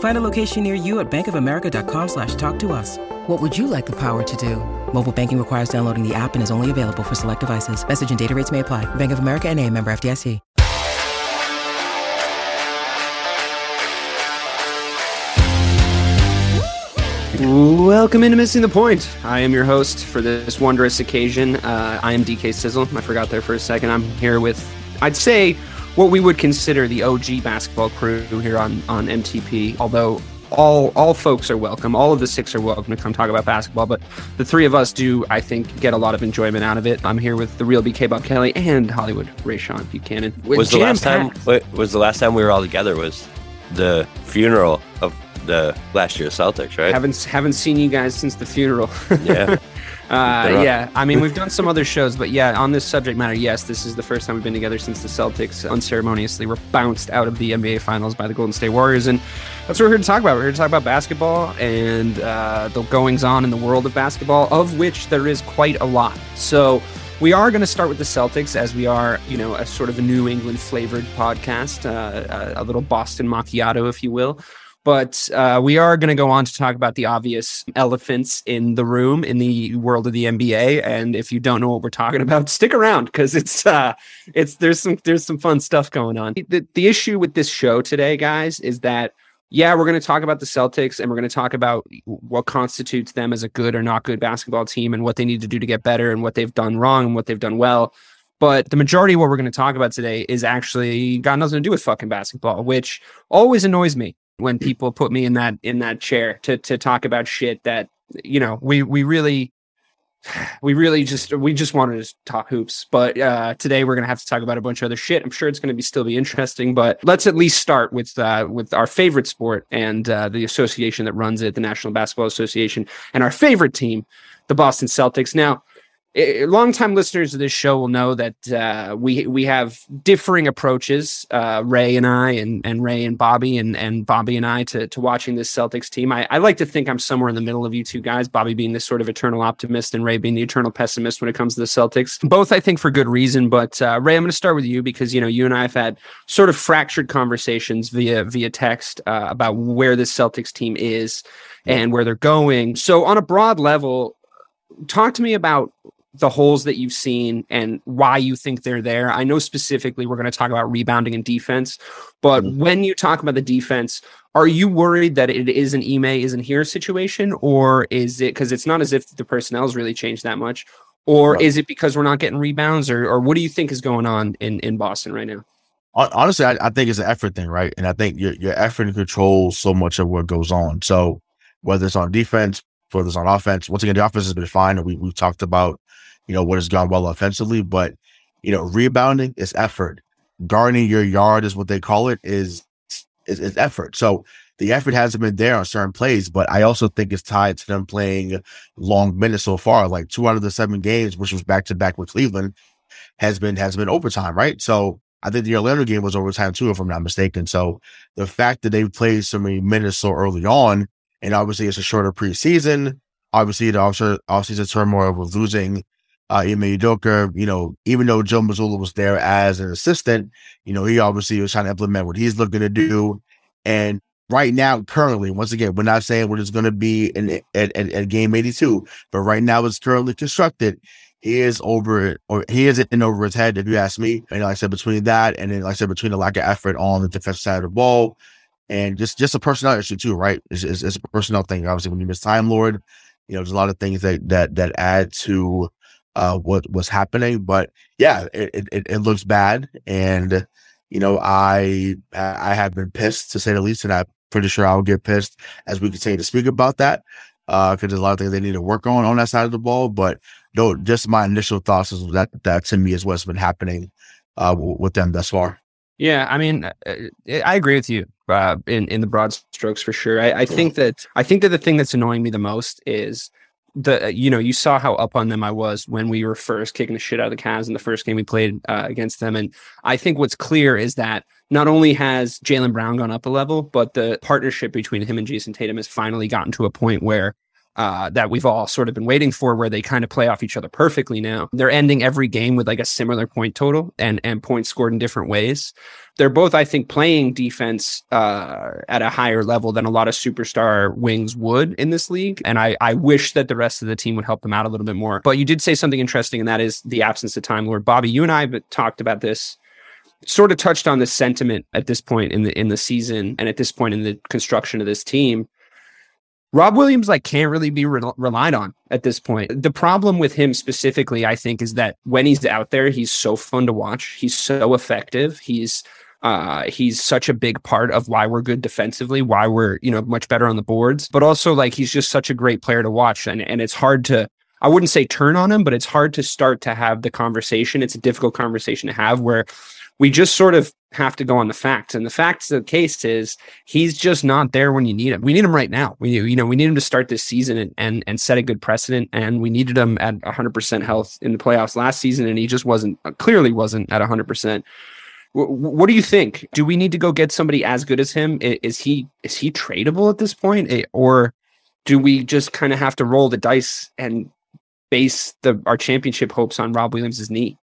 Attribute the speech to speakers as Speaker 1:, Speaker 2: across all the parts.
Speaker 1: Find a location near you at bankofamerica.com slash talk to us. What would you like the power to do? Mobile banking requires downloading the app and is only available for select devices. Message and data rates may apply. Bank of America and a member FDIC.
Speaker 2: Welcome into Missing the Point. I am your host for this wondrous occasion. Uh, I am DK Sizzle. I forgot there for a second. I'm here with, I'd say, what we would consider the OG basketball crew here on, on MTP, although all all folks are welcome. All of the six are welcome to come talk about basketball, but the three of us do, I think, get a lot of enjoyment out of it. I'm here with the real BK Bob Kelly and Hollywood Rayshawn Buchanan.
Speaker 3: Was the last time? Was the last time we were all together? Was the funeral of the last year's Celtics, right?
Speaker 2: Haven't haven't seen you guys since the funeral.
Speaker 3: yeah.
Speaker 2: Uh, yeah, I mean, we've done some other shows, but yeah, on this subject matter, yes, this is the first time we've been together since the Celtics unceremoniously were bounced out of the NBA Finals by the Golden State Warriors, and that's what we're here to talk about. We're here to talk about basketball and uh, the goings on in the world of basketball, of which there is quite a lot. So. We are going to start with the Celtics as we are, you know, a sort of a New England flavored podcast, uh, a, a little Boston macchiato, if you will. But uh, we are going to go on to talk about the obvious elephants in the room in the world of the NBA. And if you don't know what we're talking about, stick around because it's uh, it's there's some there's some fun stuff going on. The, the issue with this show today, guys, is that yeah, we're going to talk about the Celtics and we're going to talk about what constitutes them as a good or not good basketball team and what they need to do to get better and what they've done wrong and what they've done well. But the majority of what we're going to talk about today is actually got nothing to do with fucking basketball, which always annoys me when people put me in that in that chair to to talk about shit that you know we we really we really just we just wanted to talk hoops. But uh today we're gonna have to talk about a bunch of other shit. I'm sure it's gonna be still be interesting but let's at least start with uh with our favorite sport and uh the association that runs it the national basketball association and our favorite team the boston celtics. Now longtime listeners of this show will know that uh, we we have differing approaches, uh, Ray and I, and and Ray and Bobby, and and Bobby and I to to watching this Celtics team. I, I like to think I'm somewhere in the middle of you two guys. Bobby being this sort of eternal optimist, and Ray being the eternal pessimist when it comes to the Celtics. Both, I think, for good reason. But uh, Ray, I'm going to start with you because you know you and I have had sort of fractured conversations via via text uh, about where this Celtics team is and where they're going. So on a broad level, talk to me about the holes that you've seen and why you think they're there. I know specifically we're going to talk about rebounding and defense, but mm-hmm. when you talk about the defense, are you worried that it is an Ime isn't here situation, or is it because it's not as if the personnel's really changed that much, or right. is it because we're not getting rebounds, or or what do you think is going on in in Boston right now?
Speaker 4: Honestly, I, I think it's an effort thing, right? And I think your your effort controls so much of what goes on. So whether it's on defense, whether it's on offense, once again, the offense has been fine, we we've talked about you know, what has gone well offensively, but you know, rebounding is effort. Guarding your yard is what they call it is, is, is effort. So the effort hasn't been there on certain plays, but I also think it's tied to them playing long minutes so far. Like two out of the seven games, which was back to back with Cleveland, has been has been overtime, right? So I think the Orlando game was overtime too, if I'm not mistaken. So the fact that they played so many minutes so early on, and obviously it's a shorter preseason, obviously the obviously the turmoil with losing uh, Ime you know, even though Joe Mazzulla was there as an assistant, you know, he obviously was trying to implement what he's looking to do. And right now, currently, once again, we're not saying what it's going to be in at, at, at, game 82, but right now it's currently constructed. He is over, it or he is in over his head, if you ask me. And like I said, between that and then, like I said, between the lack of effort on the defensive side of the ball and just, just a personnel issue too, right? It's, it's, it's a personnel thing. Obviously, when you miss Time Lord, you know, there's a lot of things that, that, that add to, uh, what was happening. But yeah, it, it, it looks bad. And, you know, I, I have been pissed to say the least, and I'm pretty sure I'll get pissed as we continue to speak about that. Uh, cause there's a lot of things they need to work on on that side of the ball. But no, just my initial thoughts is that, that to me is what's been happening, uh, with them thus far.
Speaker 2: Yeah, I mean, uh, I agree with you uh, in in the broad strokes for sure. I, I think that I think that the thing that's annoying me the most is the you know you saw how up on them I was when we were first kicking the shit out of the Cavs in the first game we played uh, against them, and I think what's clear is that not only has Jaylen Brown gone up a level, but the partnership between him and Jayson Tatum has finally gotten to a point where uh, that we've all sort of been waiting for, where they kind of play off each other perfectly now. They're ending every game with like a similar point total and and points scored in different ways. They're both, I think, playing defense uh, at a higher level than a lot of superstar wings would in this league. And I I wish that the rest of the team would help them out a little bit more. But you did say something interesting, and that is the absence of time Lord. Bobby, you and I have talked about this sort of touched on the sentiment at this point in the in the season and at this point in the construction of this team Rob Williams like can't really be re- relied on at this point. The problem with him specifically, I think, is that when he's out there, he's so fun to watch. He's so effective. He's uh, he's such a big part of why we're good defensively, why we're you know much better on the boards, but also like he's just such a great player to watch, and and it's hard to I wouldn't say turn on him, but it's hard to start to have the conversation. It's a difficult conversation to have where we just sort of have to go on the facts. And the facts of the case is he's just not there when you need him. We need him right now. We you know we need him to start this season and and, and set a good precedent. And we needed him at 100% health in the playoffs last season, and he just wasn't uh, clearly wasn't at 100%. What do you think? Do we need to go get somebody as good as him? Is he is he tradable at this point, or do we just kind of have to roll the dice and base the our championship hopes on Rob Williams' knee?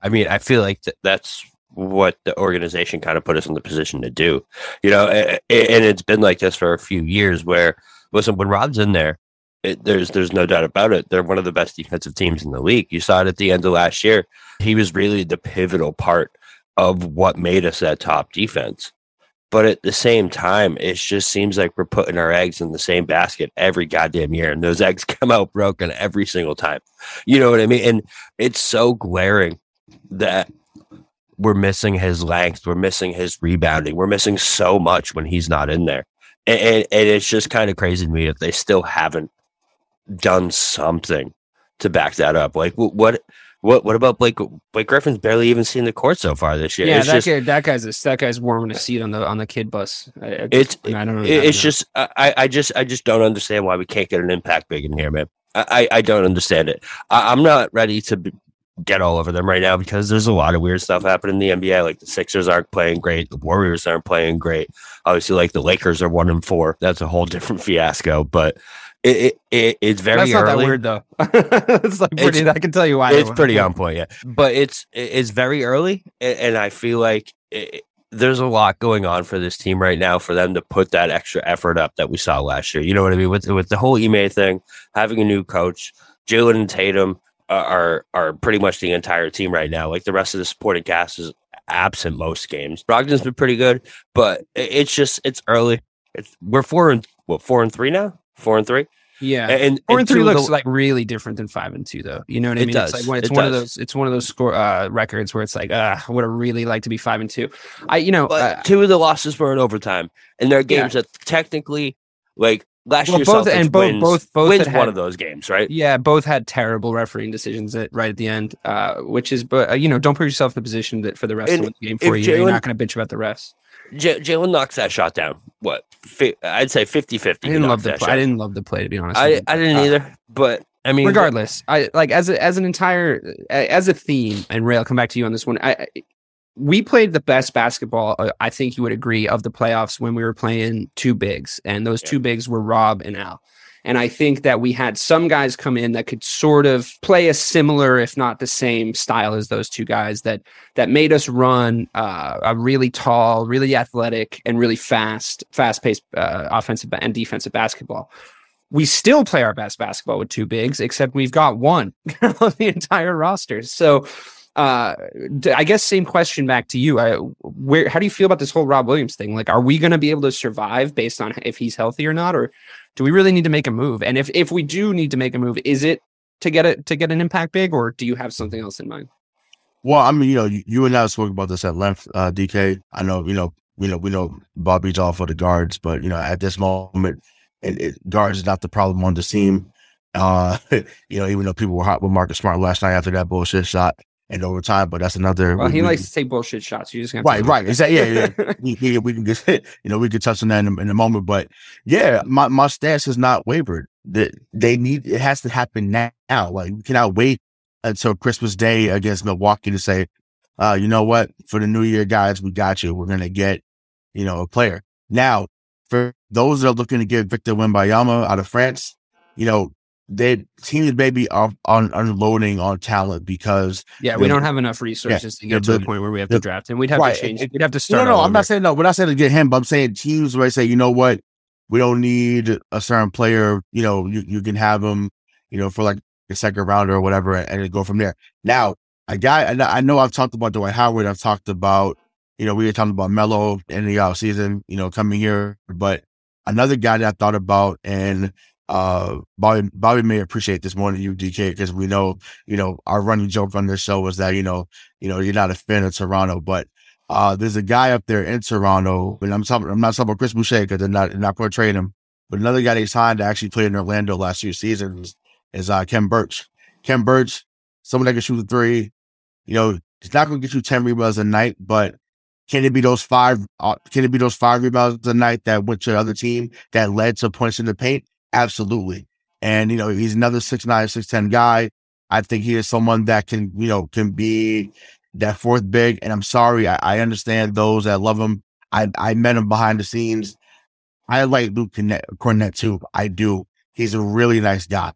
Speaker 3: I mean, I feel like th- that's what the organization kind of put us in the position to do. You know, and, and it's been like this for a few years where listen, when Rob's in there, it, there's there's no doubt about it. They're one of the best defensive teams in the league. You saw it at the end of last year. He was really the pivotal part of what made us that top defense. But at the same time, it just seems like we're putting our eggs in the same basket every goddamn year, and those eggs come out broken every single time. You know what I mean? And it's so glaring that we're missing his length, we're missing his rebounding, we're missing so much when he's not in there. And, and, and it's just kind of crazy to me that they still haven't done something to back that up. Like what what what about Blake Blake Griffin's barely even seen the court so far this year.
Speaker 2: Yeah, it's that just, guy, that guy's a, that guy's warming a seat on the on the kid bus.
Speaker 3: I, it's I don't know. It's just I I just I just don't understand why we can't get an impact big in here, man. I I don't understand it. I, am not ready to be, get all over them right now because there's a lot of weird stuff happening in the NBA. Like the Sixers aren't playing great, the Warriors aren't playing great. Obviously, like the Lakers are one and four. That's a whole different fiasco. But it, it, it it's very That's not
Speaker 2: early. that weird though. it's like pretty, it's, I can tell you why.
Speaker 3: It's pretty on point, yeah. But it's it's very early, and, I feel like it, there's a lot going on for this team right now for them to put that extra effort up that we saw last year. You know what I mean? With with the whole Ime thing, having a new coach, Jaylen Tatum, are are pretty much the entire team right now. Like the rest of the supporting cast is absent most games. Brogdon's been pretty good, but it's just it's early. It's we're four and what four and three now? Four and three.
Speaker 2: Yeah, and, four and, and three looks the, like really different than five and two, though. You know what I mean?
Speaker 3: It Does.
Speaker 2: It's like
Speaker 3: it's
Speaker 2: it one does. of those. It's one of those score uh, records where it's like, uh, I would have really liked to be five and two. I, you know, uh,
Speaker 3: two of the losses were in overtime, and they're games yeah. that technically, like Last well, year,
Speaker 2: both Celtics and both
Speaker 3: wins,
Speaker 2: both both
Speaker 3: wins
Speaker 2: had,
Speaker 3: one of those games, right?
Speaker 2: Yeah, both had terrible refereeing decisions at right at the end, uh, which is, but uh, you know, don't put yourself in the position that for the rest and of the game for you. Jaylen, you're not going to bitch about the rest.
Speaker 3: J- Jaylen knocks that shot down. What? Fi- I'd say 50-50.
Speaker 2: I didn't love the play. I didn't love the play to be honest.
Speaker 3: I, I didn't uh, either, but I mean,
Speaker 2: regardless, I like as a, as an entire as a theme, and Ray, I'll come back to you on this one. I we played the best basketball, uh, I think you would agree, of the playoffs when we were playing two bigs, and those yeah. two bigs were Rob and Al. And I think that we had some guys come in that could sort of play a similar, if not the same, style as those two guys that that made us run uh, a really tall, really athletic, and really fast, fast-paced uh, offensive and defensive basketball. We still play our best basketball with two bigs, except we've got one on the entire roster. So uh, I guess same question back to you. I, where how do you feel about this whole Rob Williams thing? Like, are we going to be able to survive based on if he's healthy or not, or do we really need to make a move? And if if we do need to make a move, is it to get it to get an impact big, or do you have something else in mind?
Speaker 4: Well, I mean, you know, you, you and I spoke about this at length, uh, DK. I know, you know, we know we know Bobby's all for the guards, but you know, at this moment, it, it, guards is not the problem on the team. Uh, you know, even though people were hot with Marcus Smart last night after that bullshit shot and over time. but that's another.
Speaker 2: Well,
Speaker 4: we,
Speaker 2: he
Speaker 4: we,
Speaker 2: likes to take bullshit shots. You just
Speaker 4: right, right, exactly. Yeah, yeah. we, we, we can get, you know, we could touch on that in, in a moment, but yeah, my my stance has not wavered. That they need it has to happen now. Like we cannot wait until Christmas Day against Milwaukee to say, uh, you know what, for the new year, guys, we got you. We're gonna get, you know, a player. Now, for those that are looking to get Victor Wembanyama out of France, you know, they teams maybe are on unloading on talent because
Speaker 2: yeah, we don't have enough resources yeah, to get to the, point where we have the, to draft him. We'd have right, to change. We'd have to start.
Speaker 4: No, no, I'm not saying no. We're not saying to get him, but I'm saying teams where I say, you know what, we don't need a certain player. You know, you, you can have him, you know, for like a second rounder or whatever, and, and go from there. Now, a guy, I know I've talked about Dwight Howard. I've talked about, you know, we were talking about Melo in the off season, you know, coming here, but another guy that I thought about and uh, Bobby, Bobby may appreciate this more than you, DK, because we know, you know, our running joke on this show was that, you know, you know, you're not a fan of Toronto, but uh, there's a guy up there in Toronto, and I'm talking, I'm not talking about Chris Boucher because they're not, they're not portraying him, but another guy they signed to actually play in Orlando last few seasons is uh, Khem Birch. Khem Birch, someone that can shoot a three, you know, he's not going to get you 10 rebounds a night, but can it be those five, uh, can it be those five rebounds a night that went to the other team that led to points in the paint? Absolutely. And, you know, he's another six nine, six ten guy. I think he is someone that can, you know, can be that fourth big. And I'm sorry, I, I understand those that love him. I, I met him behind the scenes. I like Luke Kornet, Kornet too. I do. He's a really nice guy.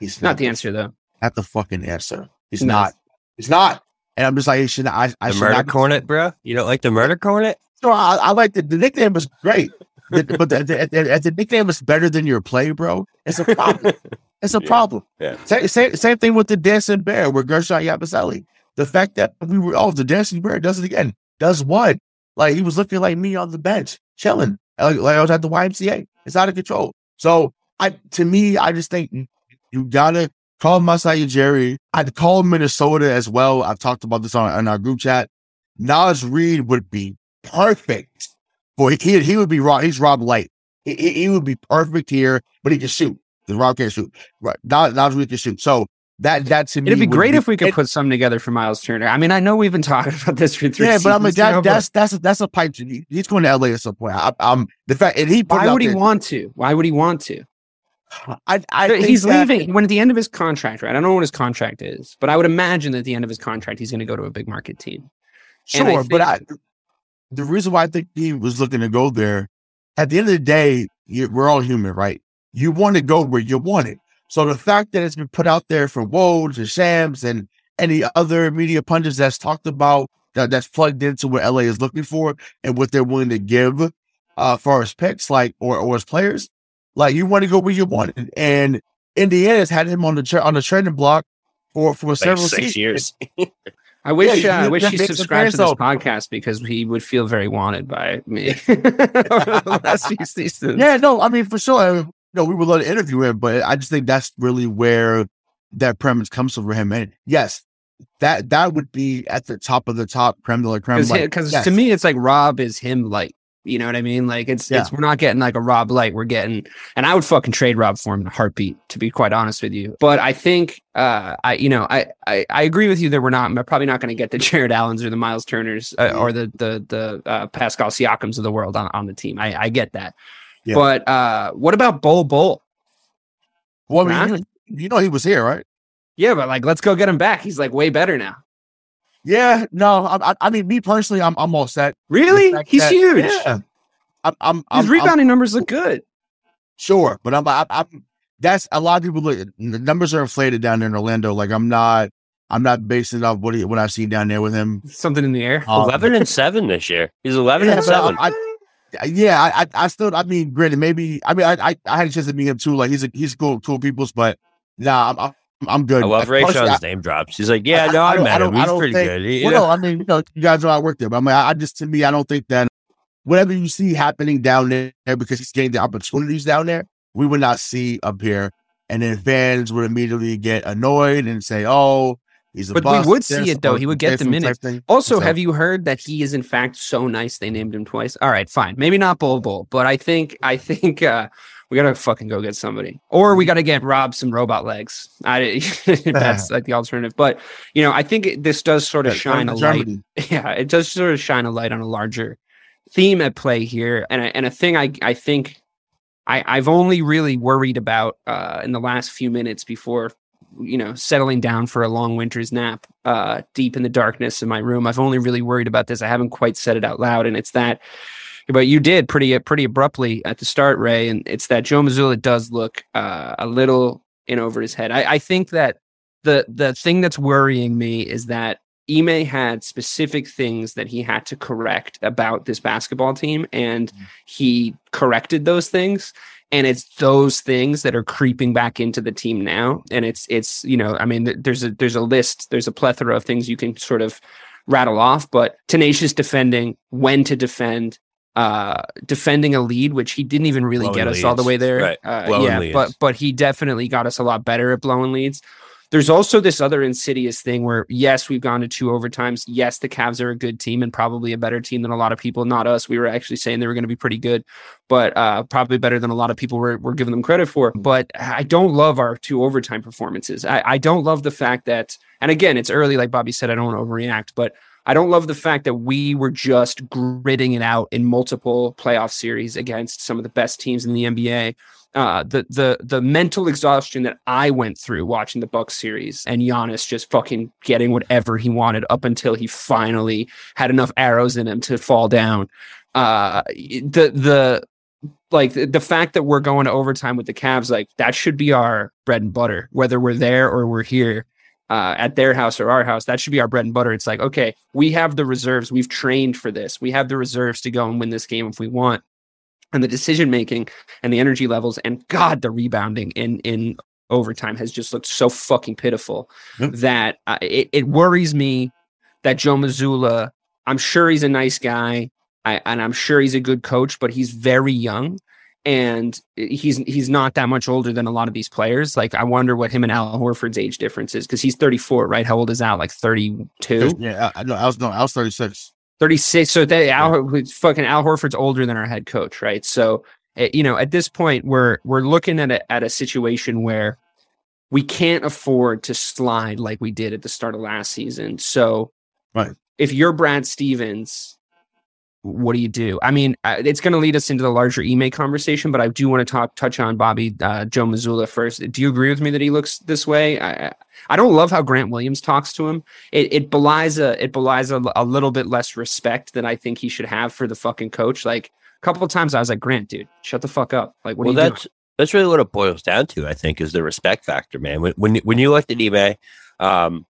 Speaker 2: He's not, not the answer though.
Speaker 4: Not the fucking answer. He's no. not. He's not. And I'm just like, should I? I
Speaker 3: the
Speaker 4: should
Speaker 3: murder
Speaker 4: not,
Speaker 3: cornet, bro. You don't like the murder cornet?
Speaker 4: No, I, I like the, the nickname was great but the, the, the, the, nickname is better than your play, bro. It's a problem. It's a
Speaker 3: yeah.
Speaker 4: problem.
Speaker 3: Yeah.
Speaker 4: Same, same, same thing with the dancing bear with Guerschon Yabusele. The fact that we were, oh, the dancing bear does it again. Does what? Like he was looking like me on the bench, chilling. Like, like I was at the YMCA. It's out of control. So I, to me, I just think you gotta call Masai Ujiri. I'd call Minnesota as well. I've talked about this on, on our group chat. Naz Reid would be perfect Boy, he he would be Rob. He's Rob Light. He, he, he would be perfect here, but he can shoot. The Rob can't shoot. Right now, now we can shoot. So that that to me,
Speaker 2: it'd be great be, if we could it, put something together for Miles Turner. I mean, I know we've been talking about this for three.
Speaker 4: Yeah, but I mean that, know, that's that's a, that's a pipe. He's going to LA at some point. I, am the fact, and he.
Speaker 2: Why would he there, want to? Why would he want to?
Speaker 4: I, I
Speaker 2: he's that, leaving when at the end of his contract, right? I don't know what his contract is, but I would imagine that at the end of his contract, he's going to go to a big market team.
Speaker 4: Sure, I but I the reason why I think he was looking to go there, at the end of the day, you, we're all human, right? You want to go where you want it. So the fact that it's been put out there for Woj and Shams and any other media pundits that's talked about that, that's plugged into what LA is looking for and what they're willing to give uh for as picks, like or or as players, like you want to go where you want it. And Indiana has had him on the tra- on the trading block for for like several
Speaker 3: six years.
Speaker 2: I wish yeah, uh, I wish he subscribed to this podcast because he would feel very wanted by me last
Speaker 4: few seasons. Yeah, no, I mean for sure. You know, we would love to interview him, but I just think that's really where that premise comes from for him. And yes, that that would be at the top of the top creme de la creme.
Speaker 2: Because like, yes. to me, it's like Rob is him like you know what I mean? Like it's yeah. it's we're not getting like a Rob Light. We're getting and I would fucking trade Rob for him in a heartbeat, to be quite honest with you. But I think uh I you know I I, I agree with you that we're not we're probably not going to get the Jarrett Allens or the Miles Turners uh, or the the the uh, Pascal Siakams of the world on, on the team. I I get that. Yeah. But uh what about Bol Bol?
Speaker 4: Well, I mean, you, you know he was here, right?
Speaker 2: Yeah, but like let's go get him back. He's like way better now.
Speaker 4: Yeah, no, I, I mean, me personally, I'm I'm all set.
Speaker 2: Really, he's that, huge.
Speaker 4: Yeah, I'm, I'm,
Speaker 2: his I'm, rebounding I'm, numbers look good.
Speaker 4: Sure, but I'm, I'm, I'm, that's a lot of people. Look, the numbers are inflated down there in Orlando. Like I'm not, I'm not basing it off what he, what I've seen down there with him.
Speaker 2: Something in the air.
Speaker 3: Um, eleven and seven this year. He's eleven yeah, and seven. I,
Speaker 4: I, yeah, I, I still, I mean, granted, maybe, I mean, I, I, I had a chance to meet him too. Like he's a, he's cool, cool people's, but nah, I'm, I'm good.
Speaker 3: I love Rayshawn's name drops. He's like, yeah, no, I, I, I met him. He's pretty think, good.
Speaker 4: He, well, no, I mean, you know, you guys know I work there, but I mean, I, just to me, I don't think that whatever you see happening down there because he's getting the opportunities down there, we would not see up here. and then fans would immediately get annoyed and say, "Oh, he's a."
Speaker 2: But
Speaker 4: bust,
Speaker 2: we would see it though. He would get the
Speaker 4: different
Speaker 2: minutes. Also,
Speaker 4: So-
Speaker 2: have you heard that he is in fact so nice they named him twice? All right, fine. Maybe not Bol Bol, but I think I think uh we gotta fucking go get somebody, or we gotta get Rob some robot legs. I that's like the alternative. But you know, I think it, this does sort of
Speaker 4: Yeah,
Speaker 2: shine a
Speaker 4: come
Speaker 2: light.
Speaker 4: Germany.
Speaker 2: Yeah, it does sort of shine a light on a larger theme at play here, and a, and a thing I I think I I've only really worried about uh in the last few minutes before you know settling down for a long winter's nap uh deep in the darkness in my room i've only really worried about this i haven't quite said it out loud and it's that but you did pretty pretty abruptly at the start ray and it's that joe mazzulla does look uh a little in over his head. I, I think that the the thing that's worrying me is that Ime had specific things that he had to correct about this basketball team, and he corrected those things and it's those things that are creeping back into the team now. And it's it's you know i mean there's a there's a list there's a plethora of things you can sort of rattle off but tenacious defending when to defend uh defending a lead which he didn't even really
Speaker 3: Blowing
Speaker 2: get us all the way there
Speaker 3: Right.
Speaker 2: uh, yeah
Speaker 3: leads.
Speaker 2: but but he definitely got us a lot better at blowing leads there's also this other insidious thing where yes we've gone to two overtimes yes the Cavs are a good team and probably a better team than a lot of people not us we were actually saying they were going to be pretty good but uh, probably better than a lot of people were, were giving them credit for. But I don't love our two overtime performances. I, I don't love the fact that, and again, it's early, like Bobby said, I don't want to overreact, but I don't love the fact that we were just gritting it out in multiple playoff series against some of the best teams in the NBA. Uh, the the the mental exhaustion that I went through watching the Bucks series and Giannis just fucking getting whatever he wanted up until he finally had enough arrows in him to fall down. Uh, the the like the, fact that we're going to overtime with the Cavs, like that should be our bread and butter, whether we're there or we're here uh, at their house or our house. That should be our bread and butter. It's like, okay, we have the reserves. We've trained for this. We have the reserves to go and win this game if we want. And the decision making and the energy levels and God, the rebounding in in overtime has just looked so fucking pitiful
Speaker 4: Yep.
Speaker 2: that uh, it, it worries me that Joe Mazzulla. I'm sure he's a nice guy. I, and I'm sure he's a good coach, but he's very young and he's he's not that much older than a lot of these players. Like I wonder what him and Al Horford's age difference is because he's 34, right? How old is Al? Like 32,
Speaker 4: Yeah, I, know. I was no, I was thirty six.
Speaker 2: 36. So they Al fucking Al Horford's older than our head coach, right? So eh, you know, at this point, we're we're looking at a at a situation where we can't afford to slide like we did at the start of last season. So
Speaker 4: Right.
Speaker 2: if you're Brad Stevens, what do you do? I mean, uh, it's going to lead us into the larger Ime conversation, but I do want to talk touch on Bobby uh, Joe Mazzulla first. Do you agree with me that he looks this way? I, I- don't love how Grant Williams talks to him. It, it belies a it belies a, a little bit less respect than I think he should have for the fucking coach. Like a couple of times, I was like, Grant, dude, shut the fuck up. Like, what
Speaker 3: well,
Speaker 2: are you
Speaker 3: that's that's really what it boils down to. I think is the respect factor, man. When when, when you looked at Ime, um,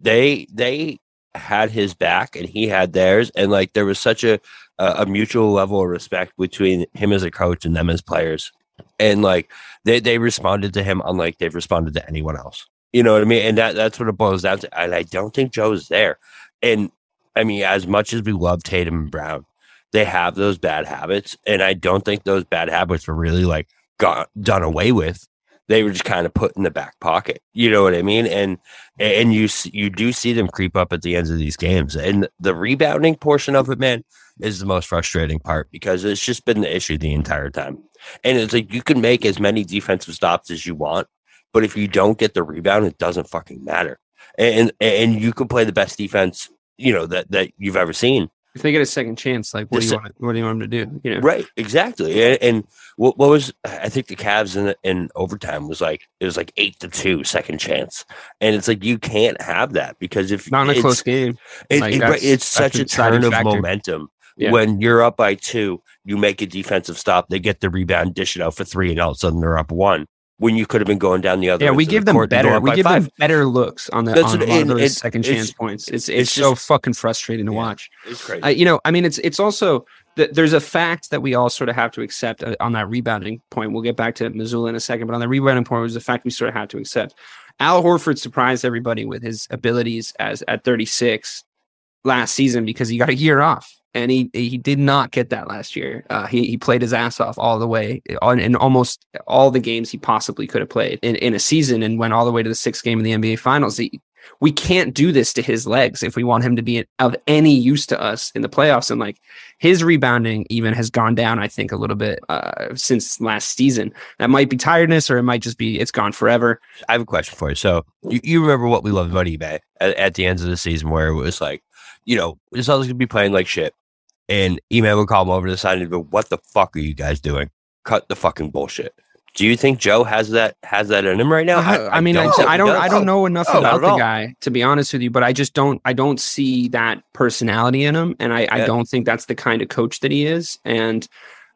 Speaker 3: they they had his back and he had theirs, and like there was such a a, mutual level of respect between him as a coach and them as players, and like they they responded to him unlike they've responded to anyone else. You know what I mean? And that that's what it boils down to. And I don't think Joe's there. And I mean, as much as we love Tatum and Brown, they have those bad habits, and I don't think those bad habits were really like got done away with. They were just kind of put in the back pocket. You know what I mean? And and you you do see them creep up at the ends of these games, and the rebounding portion of it, man, is the most frustrating part because it's just been the issue the entire time. And it's like you can make as many defensive stops as you want, but if you don't get the rebound, it doesn't fucking matter. And and you can play the best defense, you know that that you've ever seen.
Speaker 2: If they get a second chance, like what do you want? What do you want them to do? You know,
Speaker 3: Right, exactly. And, and what, what was I think the Cavs in in overtime was like it was like eight to two second chance, and it's like you can't have that because if
Speaker 2: not in a close game.
Speaker 3: it-
Speaker 2: Like,
Speaker 3: it- right, it's such
Speaker 2: a
Speaker 3: a turn of
Speaker 2: factor.
Speaker 3: momentum.
Speaker 2: Yeah.
Speaker 3: When you're up by two, you make a defensive stop. They get the rebound, dish it out for three, and all of a sudden they're up one. When you could have been going down the other.
Speaker 2: Way,
Speaker 3: yeah,
Speaker 2: we give
Speaker 3: the
Speaker 2: them
Speaker 3: court and go
Speaker 2: better. We give
Speaker 3: five.
Speaker 2: them better looks on the
Speaker 3: That's
Speaker 2: on
Speaker 3: what-
Speaker 2: a lot of those
Speaker 3: and
Speaker 2: second chance points. It's it's,
Speaker 3: it's
Speaker 2: so
Speaker 3: just-
Speaker 2: fucking frustrating to
Speaker 3: Yeah.
Speaker 2: watch.
Speaker 3: It's crazy.
Speaker 2: Uh, you know, I mean, it's it's also th- there's a fact that we all sort of have to accept uh, on that rebounding point. We'll get back to Mazzulla in a second, but on the rebounding point was a fact we sort of have to accept. Al Horford surprised everybody with his abilities as at 36 last season because he got a year off. And he he did not get that last year. Uh, he he played his ass off all the way on in almost all the games he possibly could have played in, in a season, and went all the way to the sixth game of the NBA Finals. He, we can't do this to his legs if we want him to be of any use to us in the playoffs. And like his rebounding even has gone down, I think, a little bit uh, since last season. That might be tiredness, or it might just be it's gone forever.
Speaker 3: I have a question for you. So you, you remember what we loved about Ime at, at the end of the season, where it was like, you know, this other's gonna be playing like shit, and Ime would call him over to the side and go, "What the fuck are you guys doing? Cut the fucking bullshit." Do you think Joe has that has that in him right now?
Speaker 2: I, I, I mean, don't, I, don't, I don't know enough about the guy to be honest with you, but I just don't, I don't see that personality in him, and I, yeah. I don't think that's the kind of coach that he is. And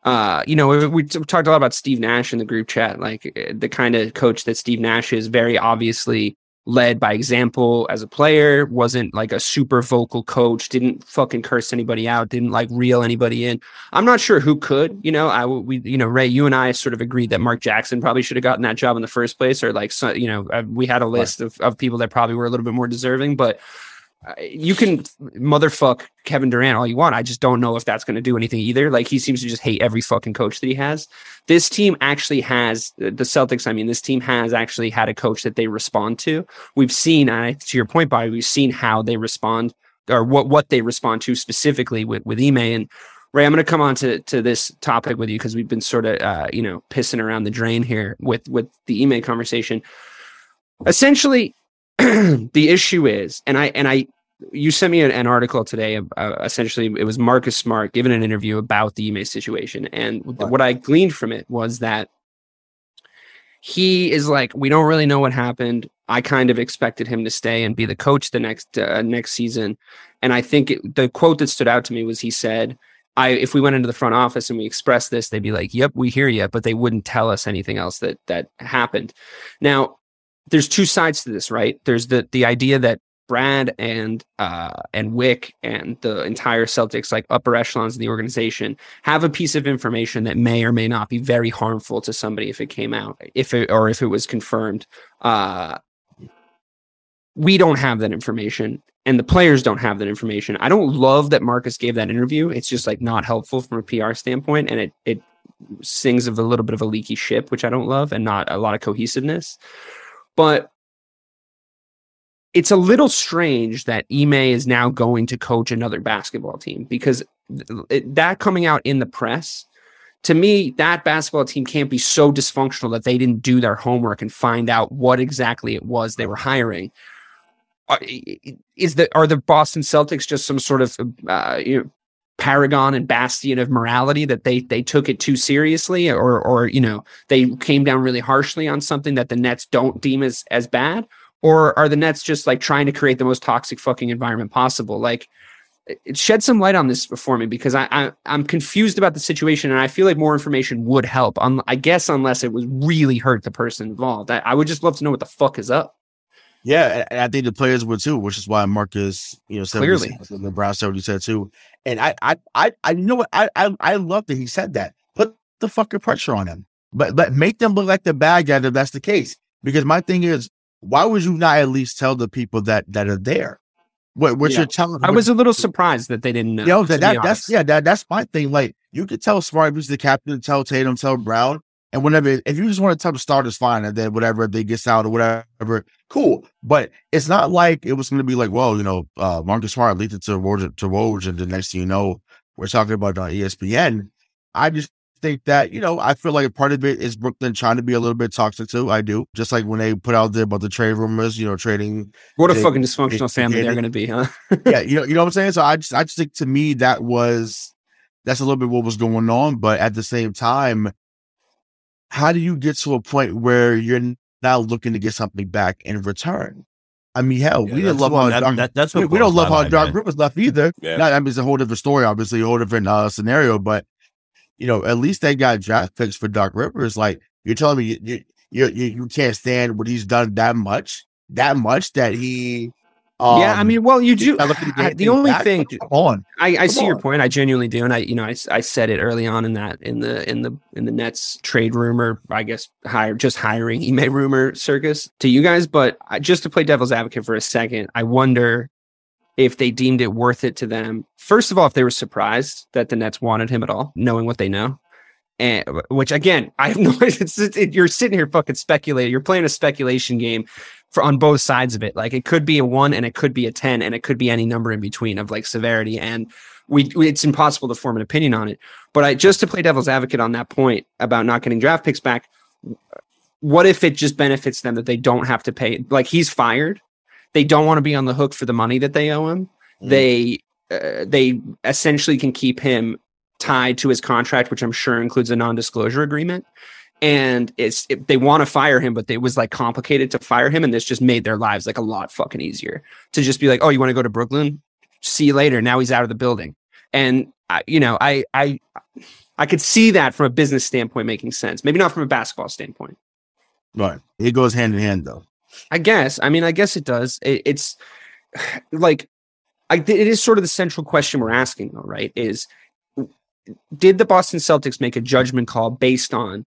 Speaker 2: uh, you know, we, we, talked a lot about Steve Nash in the group chat, like eh, the kind of coach that Steve Nash is, very obviously led by example as a player, wasn't like a super vocal coach, didn't fucking curse anybody out, didn't like reel anybody in. I'm not sure who could, you know, I we you know, Ray, you and I sort of agreed that Mark Jackson probably should have gotten that job in the first place or like so, you know, uh, we had a list right. of, of people that probably were a little bit more deserving, but you can motherfuck Kevin Durant all you want. I just don't know if that's going to do anything either. Like he seems to just hate every fucking coach that he has. This team actually has the Celtics. I mean, this team has actually had a coach that they respond to. We've seen, uh, to your point, Bobby, we've seen how they respond or what what they respond to specifically with with Ime and Ray. I'm going to come on to to this topic with you because we've been sort of uh, you know pissing around the drain here with with the Ime conversation. Essentially, the issue is, and I and I, you sent me an, an article today. Uh, essentially, it was Marcus Smart giving an interview about the Ime situation, and right. what I gleaned from it was that he is like, we don't really know what happened. I kind of expected him to stay and be the coach the next uh, next season, and I think it, the quote that stood out to me was he said. I, if we went into the front office and we expressed this, they'd be like, "Yep, we hear you," but they wouldn't tell us anything else that that happened. Now, there's two sides to this, right? There's the the idea that Brad and uh, and Wyc and the entire Celtics, like upper echelons in the organization, have a piece of information that may or may not be very harmful to somebody if it came out, if it or if it was confirmed. Uh, we don't have that information, and the players don't have that information. I don't love that Marcus gave that interview. It's just like not helpful from a PR standpoint, and it it sings of a little bit of a leaky ship, which I don't love, and not a lot of cohesiveness. But it's a little strange that Ime is now going to coach another basketball team because it, that coming out in the press to me that basketball team can't be so dysfunctional that they didn't do their homework and find out what exactly it was they were hiring. Is that are the Boston Celtics just some sort of uh, you know, paragon and bastion of morality that they they took it too seriously or or you know they came down really harshly on something that the Nets don't deem as as bad or are the Nets just like trying to create the most toxic fucking environment possible like shed some light on this for me because I, I am confused about the situation and I feel like more information would help. Um, I guess unless it was really hurt the person involved. I, I would just love to know what the fuck is up.
Speaker 4: Yeah, and I think the players were too, which is why Marcus, you know, said
Speaker 2: clearly
Speaker 4: the Brown said what he said too. And I, I, I, I you know what? I, I, I love that he said that. Put the fucking pressure on him, but but make them look like the bad guy if that's the case. Because my thing is, why would you not at least tell the people that that are there? What what yeah. you're telling?
Speaker 2: I was a little surprised that they didn't know.
Speaker 4: You know that, that that's yeah that that's my thing. Like you could tell Smart, who's the captain, tell Tatum, tell Brown, and whenever, if you just want to tell the starters, fine. And then whatever they get out or whatever, cool. But it's not like it was going to be like, well, you know, uh, Marcus Smart leaked it to Woj, to Woj, and the next thing you know, we're talking about on ESPN. I just think that, you know, I feel like a part of it is Brooklyn trying to be a little bit toxic too. I do. Just like when they put out there about the trade rumors, you know, trading.
Speaker 2: What a they, fucking dysfunctional they, family they're going to be, huh?
Speaker 4: yeah. You know, you know what I'm saying? So I just, I just think to me that was, that's a little bit what was going on. But at the same time, how do you get to a point where you're now looking to get something back in return? I mean, hell, yeah, we didn't love how that, Dark, that, that's we, we don't love how Dark Rip was left either. Yeah. Not, I mean, it's a whole different story, obviously, a whole different uh, scenario. But you know, at least they got draft picks for Doc Rivers. Like you're telling me you you, you you can't stand what he's done that much, that much that he
Speaker 2: um, yeah, I mean, well, you do. I, the only back, thing, on, I, I see on. your point. I genuinely do, and I, you know, I, I said it early on in that in the in the in the Nets trade rumor. I guess hire just hiring Ime rumor circus to you guys, but just to play devil's advocate for a second, I wonder if they deemed it worth it to them. First of all, if they were surprised that the Nets wanted him at all, knowing what they know. And which again, I have no it's, it, you're sitting here fucking speculating. You're playing a speculation game for on both sides of it. Like it could be a one and it could be a 10 and it could be any number in between of like severity. And we, we it's impossible to form an opinion on it. But I just to play devil's advocate on that point about not getting draft picks back, what if it just benefits them that they don't have to pay? Like he's fired, they don't want to be on the hook for the money that they owe him. Mm. They uh, they essentially can keep him tied to his contract, which I'm sure includes a non-disclosure agreement. And it's it, they want to fire him, but it was like complicated to fire him, and this just made their lives like a lot fucking easier to just be like, oh, you want to go to Brooklyn? See you later. Now he's out of the building, and I, you know, I I I could see that from a business standpoint making sense. Maybe not from a basketball standpoint.
Speaker 4: Right. It goes hand in hand, though.
Speaker 2: I guess. I mean, I guess it does. It, it's like, I, it is sort of the central question we're asking, though, right? Is did the Boston Celtics make a judgment call based on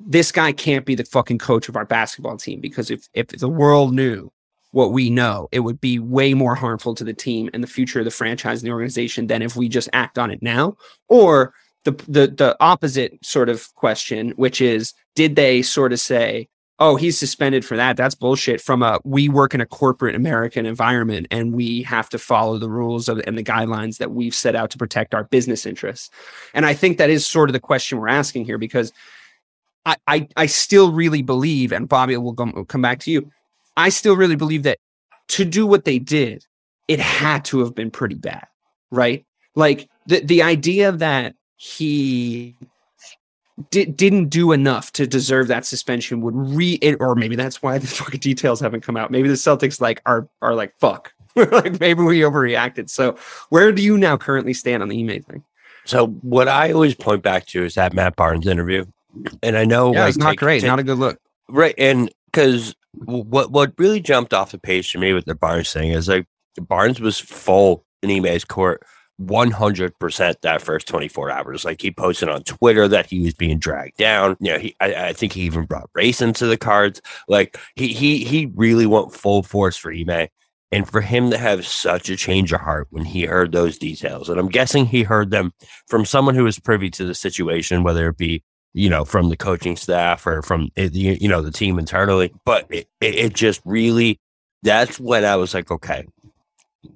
Speaker 2: this guy can't be the fucking coach of our basketball team? Because if if the world knew what we know, it would be way more harmful to the team and the future of the franchise and the organization than if we just act on it now. Or the the the opposite sort of question, which is, did they sort of say, oh, he's suspended for that. That's bullshit. From a we work in a corporate American environment and we have to follow the rules of, and the guidelines that we've set out to protect our business interests. And I think that is sort of the question we're asking here because I I, I still really believe, and Bobby will come, back to you. I still really believe that to do what they did, it had to have been pretty bad, right? Like the the idea that he di- didn't do enough to deserve that suspension would re or maybe that's why the fucking details haven't come out. Maybe the Celtics like are are like fuck. like maybe we overreacted. So where do you now currently stand on the Ime thing?
Speaker 3: So what I always point back to is that Matt Barnes interview. And I know
Speaker 2: yeah, like, it's not take, great, take, not a good look.
Speaker 3: Right. And because what what really jumped off the page to me with the Barnes thing is like Barnes was full in Ime's court 100% that first 24 hours. Like he posted on Twitter that he was being dragged down. You know, he, I, I think he even brought race into the cards. Like he, he, he really went full force for Ime. And for him to have such a change of heart when he heard those details, and I'm guessing he heard them from someone who was privy to the situation, whether it be you know from the coaching staff or from you know the team internally. But it, it just really that's when I was like, okay,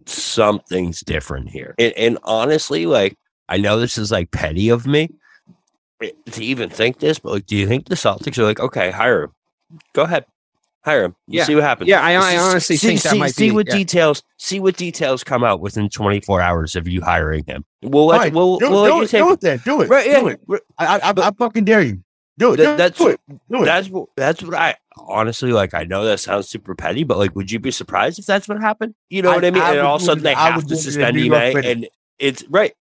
Speaker 3: something's different here. And, and honestly, like, I know this is like petty of me to even think this, but like, do you think the Celtics are like, okay, hire him, go ahead, hire him, yeah. see what happens.
Speaker 2: Yeah, I, I honestly see, think that
Speaker 3: see,
Speaker 2: might
Speaker 3: see
Speaker 2: be,
Speaker 3: what
Speaker 2: yeah.
Speaker 3: details, see what details come out within 24 hours of you hiring him. We'll let,
Speaker 4: Right.
Speaker 3: we'll,
Speaker 4: do,
Speaker 3: we'll
Speaker 4: do,
Speaker 3: let you
Speaker 4: it,
Speaker 3: take
Speaker 4: do it then. Do it.
Speaker 3: Right, yeah.
Speaker 4: Do it. I, I, I, I fucking dare you. Do it.
Speaker 3: That- that's
Speaker 4: do it. Do it.
Speaker 3: That's what that's what I honestly like. I know that sounds super petty, but like, would you be surprised if that's what happened? You know
Speaker 4: I-
Speaker 3: what I mean?
Speaker 4: I
Speaker 3: and
Speaker 4: would
Speaker 3: all of a sudden they
Speaker 4: I
Speaker 3: have
Speaker 4: would
Speaker 3: to
Speaker 4: do
Speaker 3: suspend
Speaker 4: New York eh,
Speaker 3: Ime,
Speaker 4: with it.
Speaker 3: and it's right.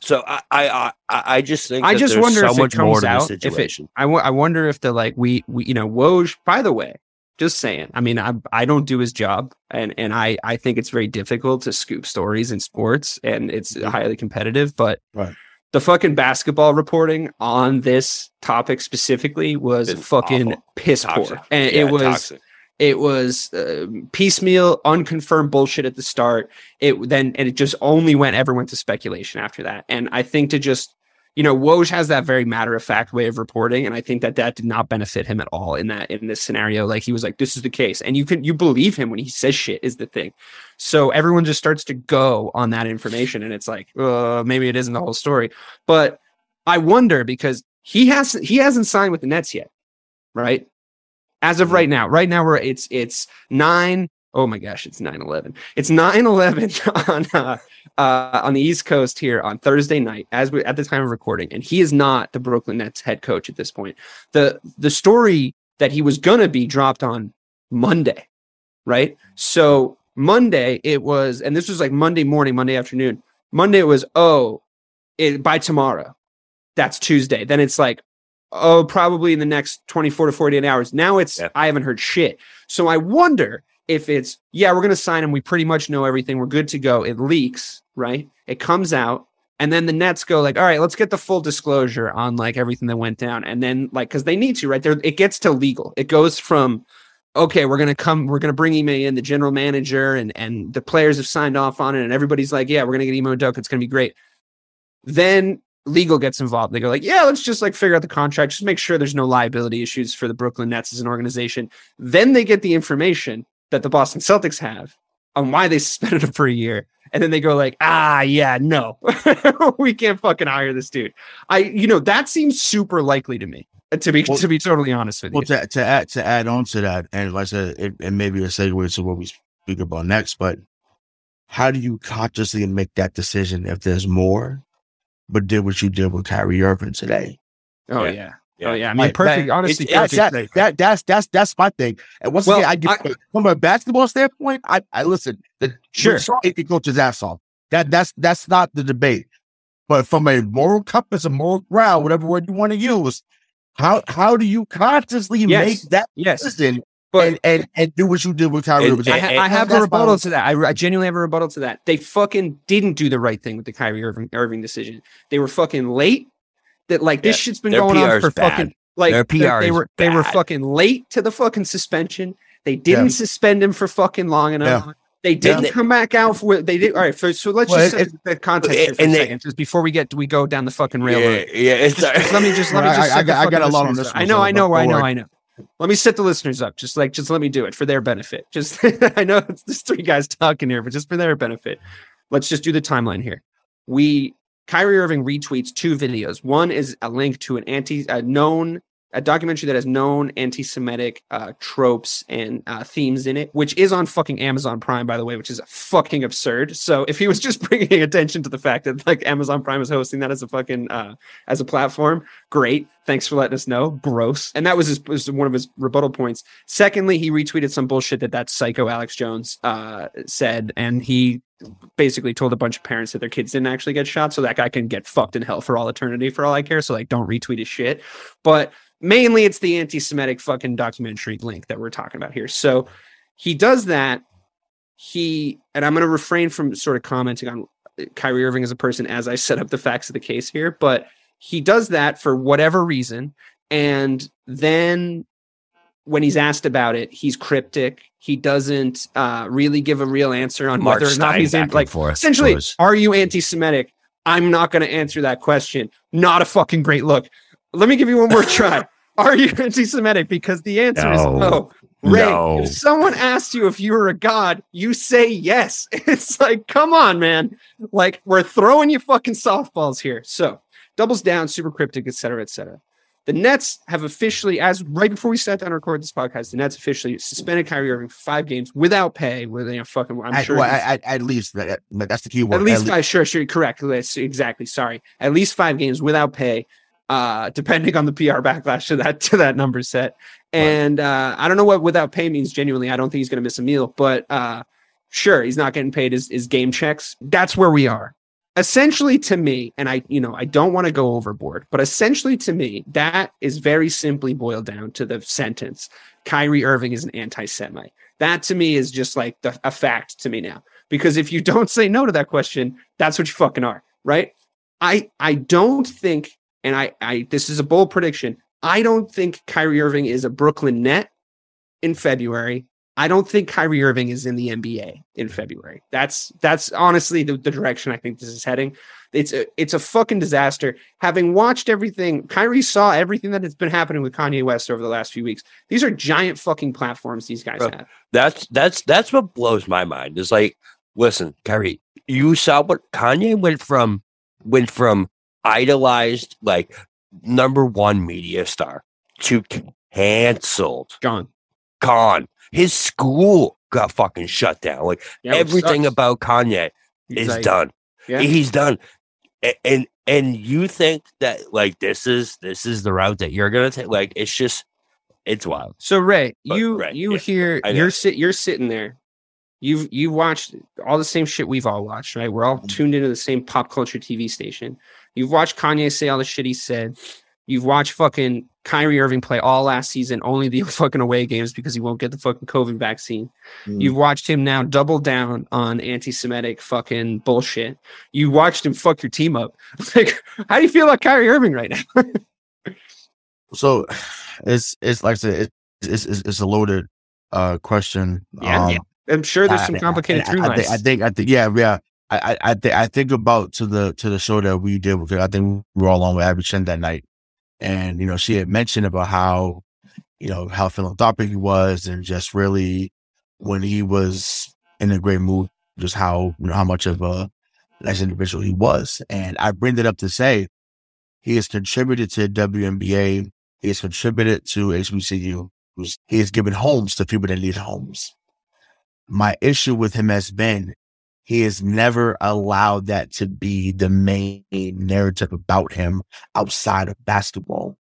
Speaker 3: So I I I, I just think
Speaker 2: I
Speaker 3: that
Speaker 2: just wonder
Speaker 3: so
Speaker 2: if it
Speaker 3: much more
Speaker 2: comes
Speaker 3: to
Speaker 2: out. If it,
Speaker 3: situation.
Speaker 2: I, w- I wonder if the like we, we you know Woj. By the way, just saying. I mean, I I don't do his job, and and I I think it's very difficult to scoop stories in sports, and it's highly competitive. But
Speaker 4: Right.
Speaker 2: the fucking basketball reporting on this topic specifically was
Speaker 3: It's
Speaker 2: fucking
Speaker 3: awful.
Speaker 2: piss
Speaker 3: Toxic.
Speaker 2: poor, and
Speaker 3: Yeah,
Speaker 2: it was
Speaker 3: toxic.
Speaker 2: it was uh, piecemeal, unconfirmed bullshit at the start. It then and it just only went ever went to speculation after that. And I think to just you know, Woj has that very matter of fact way of reporting, and I think that that did not benefit him at all in that in this scenario. Like he was like, "This is the case," and you can you believe him when he says shit is the thing. So everyone just starts to go on that information, and it's like, uh, maybe it isn't the whole story. But I wonder because he has he hasn't signed with the Nets yet, right? As of right now, right now we're it's it's nine. Oh my gosh, it's 9-11. It's 9-11 on uh, uh, on the East Coast here on Thursday night, as we at the time of recording, and he is not the Brooklyn Nets head coach at this point. the The story that he was gonna be dropped on Monday, right? So Monday it was, and this was like Monday morning, Monday afternoon. Monday it was, oh, it, by tomorrow. That's Tuesday. Then it's like, oh, probably in the next 24 to 48 hours. Now it's,
Speaker 3: Yeah.
Speaker 2: I haven't heard shit. So I wonder if it's, yeah, we're going to sign him. We pretty much know everything. We're good to go. It leaks, right? It comes out. And then the Nets go like, all right, let's get the full disclosure on like everything that went down. And then like, cause they need to, right there, it gets to legal. It goes from okay, we're gonna come, we're gonna bring Ime in, the general manager, and and the players have signed off on it, and everybody's like, yeah, we're gonna get Ime Udoka, it's gonna be great. Then legal gets involved. They go like, yeah, let's just like figure out the contract, just make sure there's no liability issues for the Brooklyn Nets as an organization. Then they get the information that the Boston Celtics have on why they suspended him for a year. And then they go like, ah, yeah, no, we can't fucking hire this dude. I, you know, that seems super likely to me. To be well, to be totally honest with
Speaker 4: well,
Speaker 2: you.
Speaker 4: Well, to, to add to add on to that, and like I said, it, it may be a segue to what we speak about next. But how do you consciously make that decision if there's more but did what you did with Kyrie Irving today.
Speaker 2: Oh yeah. yeah. Yeah. Oh yeah, I mean, like, perfect. That, honestly,
Speaker 4: perfect. That, that, that's that's that's my thing. And once well, again, I, get, I from a basketball standpoint, I, I listen. The,
Speaker 2: sure,
Speaker 4: it can coach his ass off. That that's that's not the debate. But from a moral compass, a moral ground, whatever word you want to use, how how do you consciously yes. make that
Speaker 2: yes.
Speaker 4: decision but and, and, and do what you did with Kyrie Irving.
Speaker 2: I, I, have a rebuttal to that. I, I, genuinely have a rebuttal to that. They fucking didn't do the right thing with the Kyrie Irving, Irving decision. They were fucking late. That like this yeah, shit's been going on for bad. fucking like
Speaker 3: their PR
Speaker 2: they, were
Speaker 3: bad.
Speaker 2: they were fucking late to the fucking suspension. They didn't yeah. suspend him for fucking long enough. Yeah. They didn't come back out for they did all right. For, so let's well, just set the context it, for a they, second, just before we get we go down the fucking railroad.
Speaker 3: Yeah, yeah. Just,
Speaker 2: just, let me just let me just.
Speaker 4: I, I, got, I got a lot on this.
Speaker 2: I know, I know, I know, I know. Let me set the listeners up. Just like, just let me do it for their benefit. Just, I know it's just three guys talking here, but just for their benefit, let's just do the timeline here. We, Kyrie Irving retweets two videos. One is a link to an anti, a known a documentary that has known anti-Semitic uh, tropes and uh, themes in it, which is on fucking Amazon Prime, by the way, which is fucking absurd. So if he was just bringing attention to the fact that like Amazon Prime is hosting that as a fucking uh, as a platform, great. Thanks for letting us know. Gross. And that was, his, was one of his rebuttal points. Secondly, he retweeted some bullshit that that psycho Alex Jones uh, said, and he basically told a bunch of parents that their kids didn't actually get shot, so that guy can get fucked in hell for all eternity for all I care. So like, don't retweet his shit. But mainly it's the anti-Semitic fucking documentary link that we're talking about here. So he does that. He and I'm going to refrain from sort of commenting on Kyrie Irving as a person as I set up the facts of the case here, but he does that for whatever reason, and then when he's asked about it, he's cryptic. He doesn't uh, really give a real answer on Mark whether or not he's in, like forth, essentially, are you anti-Semitic? I'm not going to answer that question. Not a fucking great look. Let me give you one more try. Are you anti-Semitic? Because the answer no. is no. Ray, no. if someone asks you if you were a god, you say yes. It's like, come on, man. Like, we're throwing you fucking softballs here. So, doubles down, super cryptic, etc., etc. The Nets have officially, as right before we sat down to record this podcast, the Nets officially suspended Kyrie Irving for five games without pay. With you know, fucking, I'm
Speaker 4: at,
Speaker 2: sure.
Speaker 4: Well, at, at, least uh, that, that's the key word.
Speaker 2: At least, at five, sure, sure, correct. Exactly. Sorry, at least five games without pay uh, depending on the PR backlash to that to that number set. And uh, I don't know what without pay means. Genuinely, I don't think he's going to miss a meal. But uh, sure, he's not getting paid his, his game checks. That's where we are. Essentially, to me, and I, you know, I don't want to go overboard, but essentially to me, that is very simply boiled down to the sentence: Kyrie Irving is an anti-Semite. That to me is just like the, a fact to me now. Because if you don't say no to that question, that's what you fucking are, right? I I don't think and I, I this is a bold prediction. I don't think Kyrie Irving is a Brooklyn net in February. I don't think Kyrie Irving is in the NBA in February. That's that's honestly the, the direction I think this is heading. It's a it's a fucking disaster. Having watched everything, Kyrie saw everything that has been happening with Kanye West over the last few weeks. These are giant fucking platforms these guys Bro, have.
Speaker 3: That's that's that's what blows my mind. Is like, listen, Kyrie, you saw what Kanye went from went from idolized like number one media star to canceled.
Speaker 2: Gone.
Speaker 3: Gone. His school got fucking shut down. Like yeah, everything about Kanye He's is like, done. Yeah. He's done. And, and and you think that like this is this is the route that you're gonna take? Like it's just it's wild.
Speaker 2: So Ray, but, you Ray, you yeah, hear you're sit you're sitting there. You've you watched all the same shit we've all watched, right? We're all mm-hmm. tuned into the same pop culture TV station. You've watched Kanye say all the shit he said. You've watched fucking Kyrie Irving play all last season, only the fucking away games because he won't get the fucking COVID vaccine. Mm. You've watched him now double down on anti-Semitic fucking bullshit. You watched him fuck your team up. Like, how do you feel about Kyrie Irving right now?
Speaker 4: so, it's it's like I said, it's it's, it's a loaded uh, question.
Speaker 2: Yeah,
Speaker 4: um,
Speaker 2: yeah. I'm sure there's some complicated
Speaker 4: I, I, think, I think, I think, yeah, yeah. I, I, I, think, I think about to the to the show that we did. Because I think we were all on with Abby Chin that night, and you know, she had mentioned about how, you know, how philanthropic he was, and just really when he was in a great mood, just how you know how much of a nice individual he was. And I bring that up to say, he has contributed to WNBA. He has contributed to HBCU. He has given homes to people that need homes my issue with him has been he has never allowed that to be the main narrative about him outside of basketball.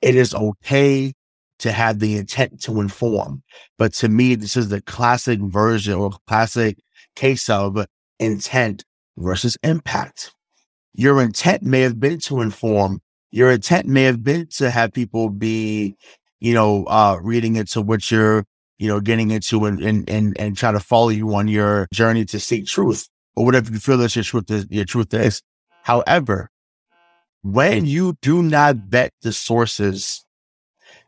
Speaker 4: It is okay to have the intent to inform, but to me, this is the classic version or classic case of intent versus impact. Your intent may have been to inform. Your intent may have been to have people be, you know, uh, reading into what you're you know, getting into and, and, and, and try to follow you on your journey to seek truth or whatever you feel that your truth is, your truth is. However, when you do not vet the sources,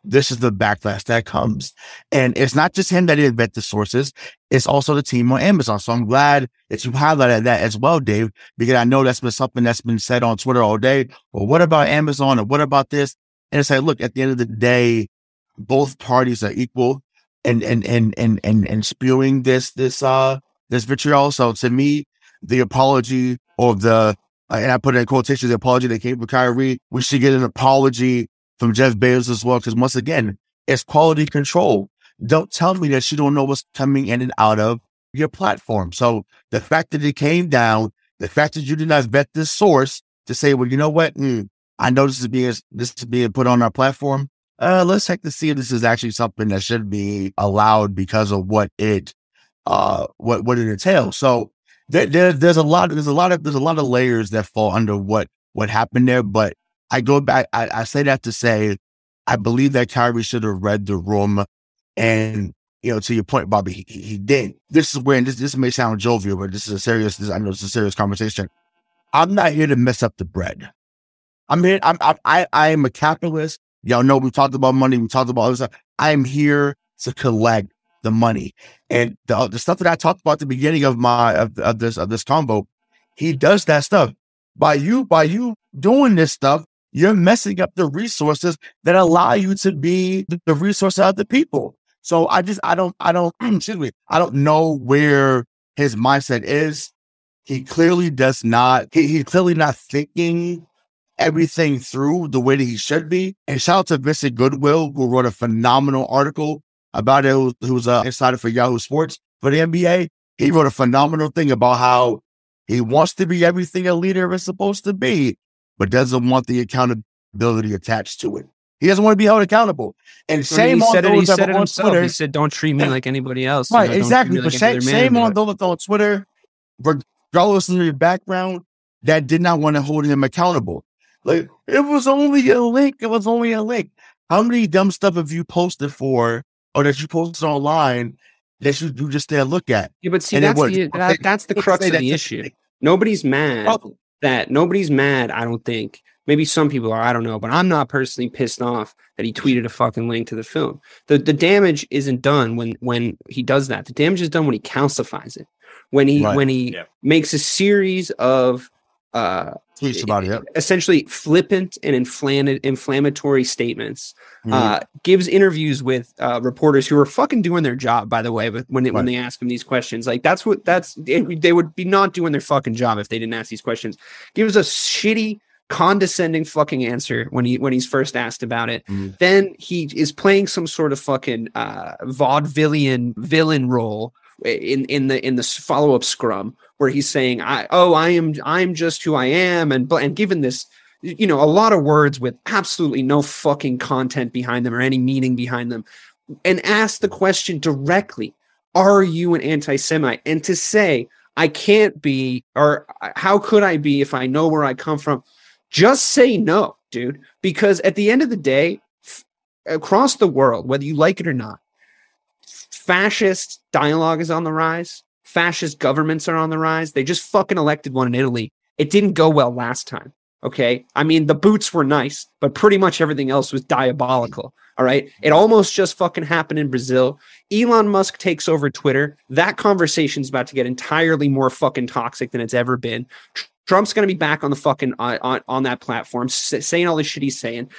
Speaker 4: this is the backlash that comes. And it's not just him that didn't vet the sources. It's also the team on Amazon. So I'm glad that you highlighted that as well, Dave, because I know that's been something that's been said on Twitter all day. Well, what about Amazon or what about this? And it's like, look, at the end of the day, both parties are equal and and and and and and spewing this this uh this vitriol. So to me, the apology or the uh, and I put in quotation, the apology that came from Kyrie, we should get an apology from Jeff Bezos as well. Because once again, it's quality control. Don't tell me that you don't know what's coming in and out of your platform. So the fact that it came down, the fact that you did not vet this source to say, well, you know what? Mm, I know this is being this is being put on our platform uh, let's check to see if this is actually something that should be allowed because of what it, uh, what what it entails. So there, there, there's a lot, there's a lot of, there's a lot of layers that fall under what what happened there. But I go back, I, I say that to say, I believe that Kyrie should have read the room, and you know, to your point, Bobby, he, he did. This is where, this this may sound jovial, but this is a serious. This, I know it's a serious conversation. I'm not here to mess up the bread. I'm here. I'm I, I am a capitalist. Y'all know we talked about money. We talked about other stuff. I am here to collect the money. And the, the stuff that I talked about at the beginning of my of, of this of this combo, he does that stuff. By you, by you doing this stuff, you're messing up the resources that allow you to be the, resource of the people. So I just I don't I don't excuse me, I don't know where his mindset is. He clearly does not, he, he's clearly not thinking everything through the way that he should be. And shout out to Vincent Goodwill, who wrote a phenomenal article about it, who, who's uh, an insider for Yahoo Sports for the NBA. He wrote a phenomenal thing about how he wants to be everything a leader is supposed to be, but doesn't want the accountability attached to it. He doesn't want to be held accountable. And shame
Speaker 2: he
Speaker 4: on
Speaker 2: said it, he
Speaker 4: those
Speaker 2: said it
Speaker 4: on. Twitter.
Speaker 2: He said, "Don't treat me like anybody else." you
Speaker 4: Right,
Speaker 2: know,
Speaker 4: exactly.
Speaker 2: like
Speaker 4: shame,
Speaker 2: any other
Speaker 4: shame
Speaker 2: man,
Speaker 4: on those on Twitter, regardless of your background, that did not want to hold him accountable. Like it was only a link. It was only a link. How many dumb stuff have you posted for, or that you posted online that you, you just there look at?
Speaker 2: Yeah, but see,
Speaker 4: And
Speaker 2: that's
Speaker 4: would-
Speaker 2: the that, that's the crux of the
Speaker 4: to-
Speaker 2: issue. Nobody's mad
Speaker 4: Oh.
Speaker 2: that nobody's mad. I don't think. Maybe some people are. I don't know, but I'm not personally pissed off that he tweeted a fucking link to the film. the The damage isn't done when when he does that. The damage is done when he calcifies it. When he
Speaker 4: Right.
Speaker 2: when he
Speaker 3: Yeah.
Speaker 2: makes a series of uh
Speaker 4: Tweets about it.
Speaker 2: Essentially flippant and inflammatory inflammatory statements
Speaker 4: Mhm.
Speaker 2: uh, gives interviews with uh, reporters who are fucking doing their job, by the way. But when they, when they ask him these questions, like that's what that's they, they would be not doing their fucking job if they didn't ask these questions. Gives a shitty, condescending fucking answer when he when he's first asked about it.
Speaker 4: Mhm.
Speaker 2: Then he is playing some sort of fucking uh, vaudevillian villain role in in the in the follow up scrum where he's saying, "I oh I am I'm just who I am," and and given this you know a lot of words with absolutely no fucking content behind them or any meaning behind them and ask the question directly are you an anti-semite? And to say i can't be or how could i be if i know where i come from? Just say no dude because at the end of the day across the world whether you like it or not fascist dialogue is on the rise fascist governments are on the rise they just fucking elected one in italy it didn't go well last time Okay. I mean, the boots were nice, but pretty much everything else was diabolical. All right. It almost just fucking happened in Brazil. Elon Musk takes over Twitter. That conversation is about to get entirely more fucking toxic than it's ever been. Trump's going to be back on the fucking uh, on, on that platform saying all this shit he's saying.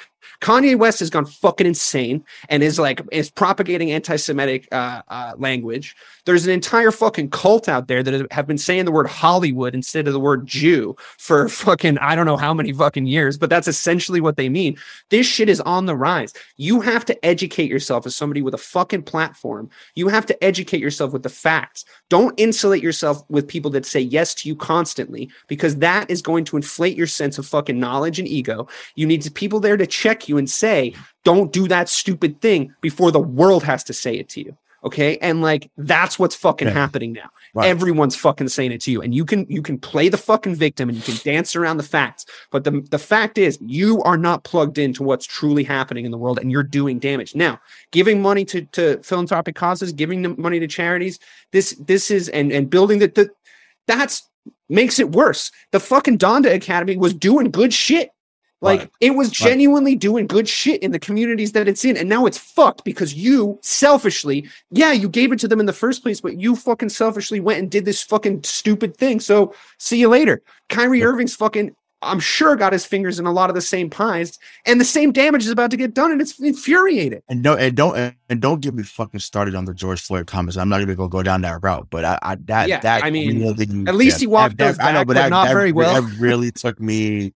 Speaker 2: Kanye West has gone fucking insane and is like is propagating anti-Semitic uh, uh, language. There's an entire fucking cult out there that have been saying the word Hollywood instead of the word Jew for fucking I don't know how many fucking years, but that's essentially what they mean. This shit is on the rise. You have to educate yourself as somebody with a fucking platform. You have to educate yourself with the facts. Don't insulate yourself with people that say yes to you constantly because that is going to inflate your sense of fucking knowledge and ego. You need people there to check you and say, don't do that stupid thing before the world has to say it to you. Okay. And like that's what's fucking yeah. happening now. Right. Everyone's fucking saying it to you. And you can you can play the fucking victim and you can dance around the facts. But the, the fact is you are not plugged into what's truly happening in the world and you're doing damage. Now, giving money to, to philanthropic causes, giving them money to charities, this this is and and building the, the that's makes it worse. The fucking Donda Academy was doing good shit. Like right. it was genuinely right. doing good shit in the communities that it's in, and now it's fucked because you selfishly, yeah, you gave it to them in the first place, but you fucking selfishly went and did this fucking stupid thing. So see you later. Kyrie Irving's fucking, I'm sure, got his fingers in a lot of the same pies, and the same damage is about to get done, and it's infuriating.
Speaker 4: And don't and don't and don't get me fucking started on the George Floyd comments. I'm not even gonna go down that route, but I, I that
Speaker 2: yeah,
Speaker 4: that
Speaker 2: I mean, really, at least yeah, he walked that, those back, I know, but, but that, not
Speaker 4: that,
Speaker 2: very well.
Speaker 4: That really took me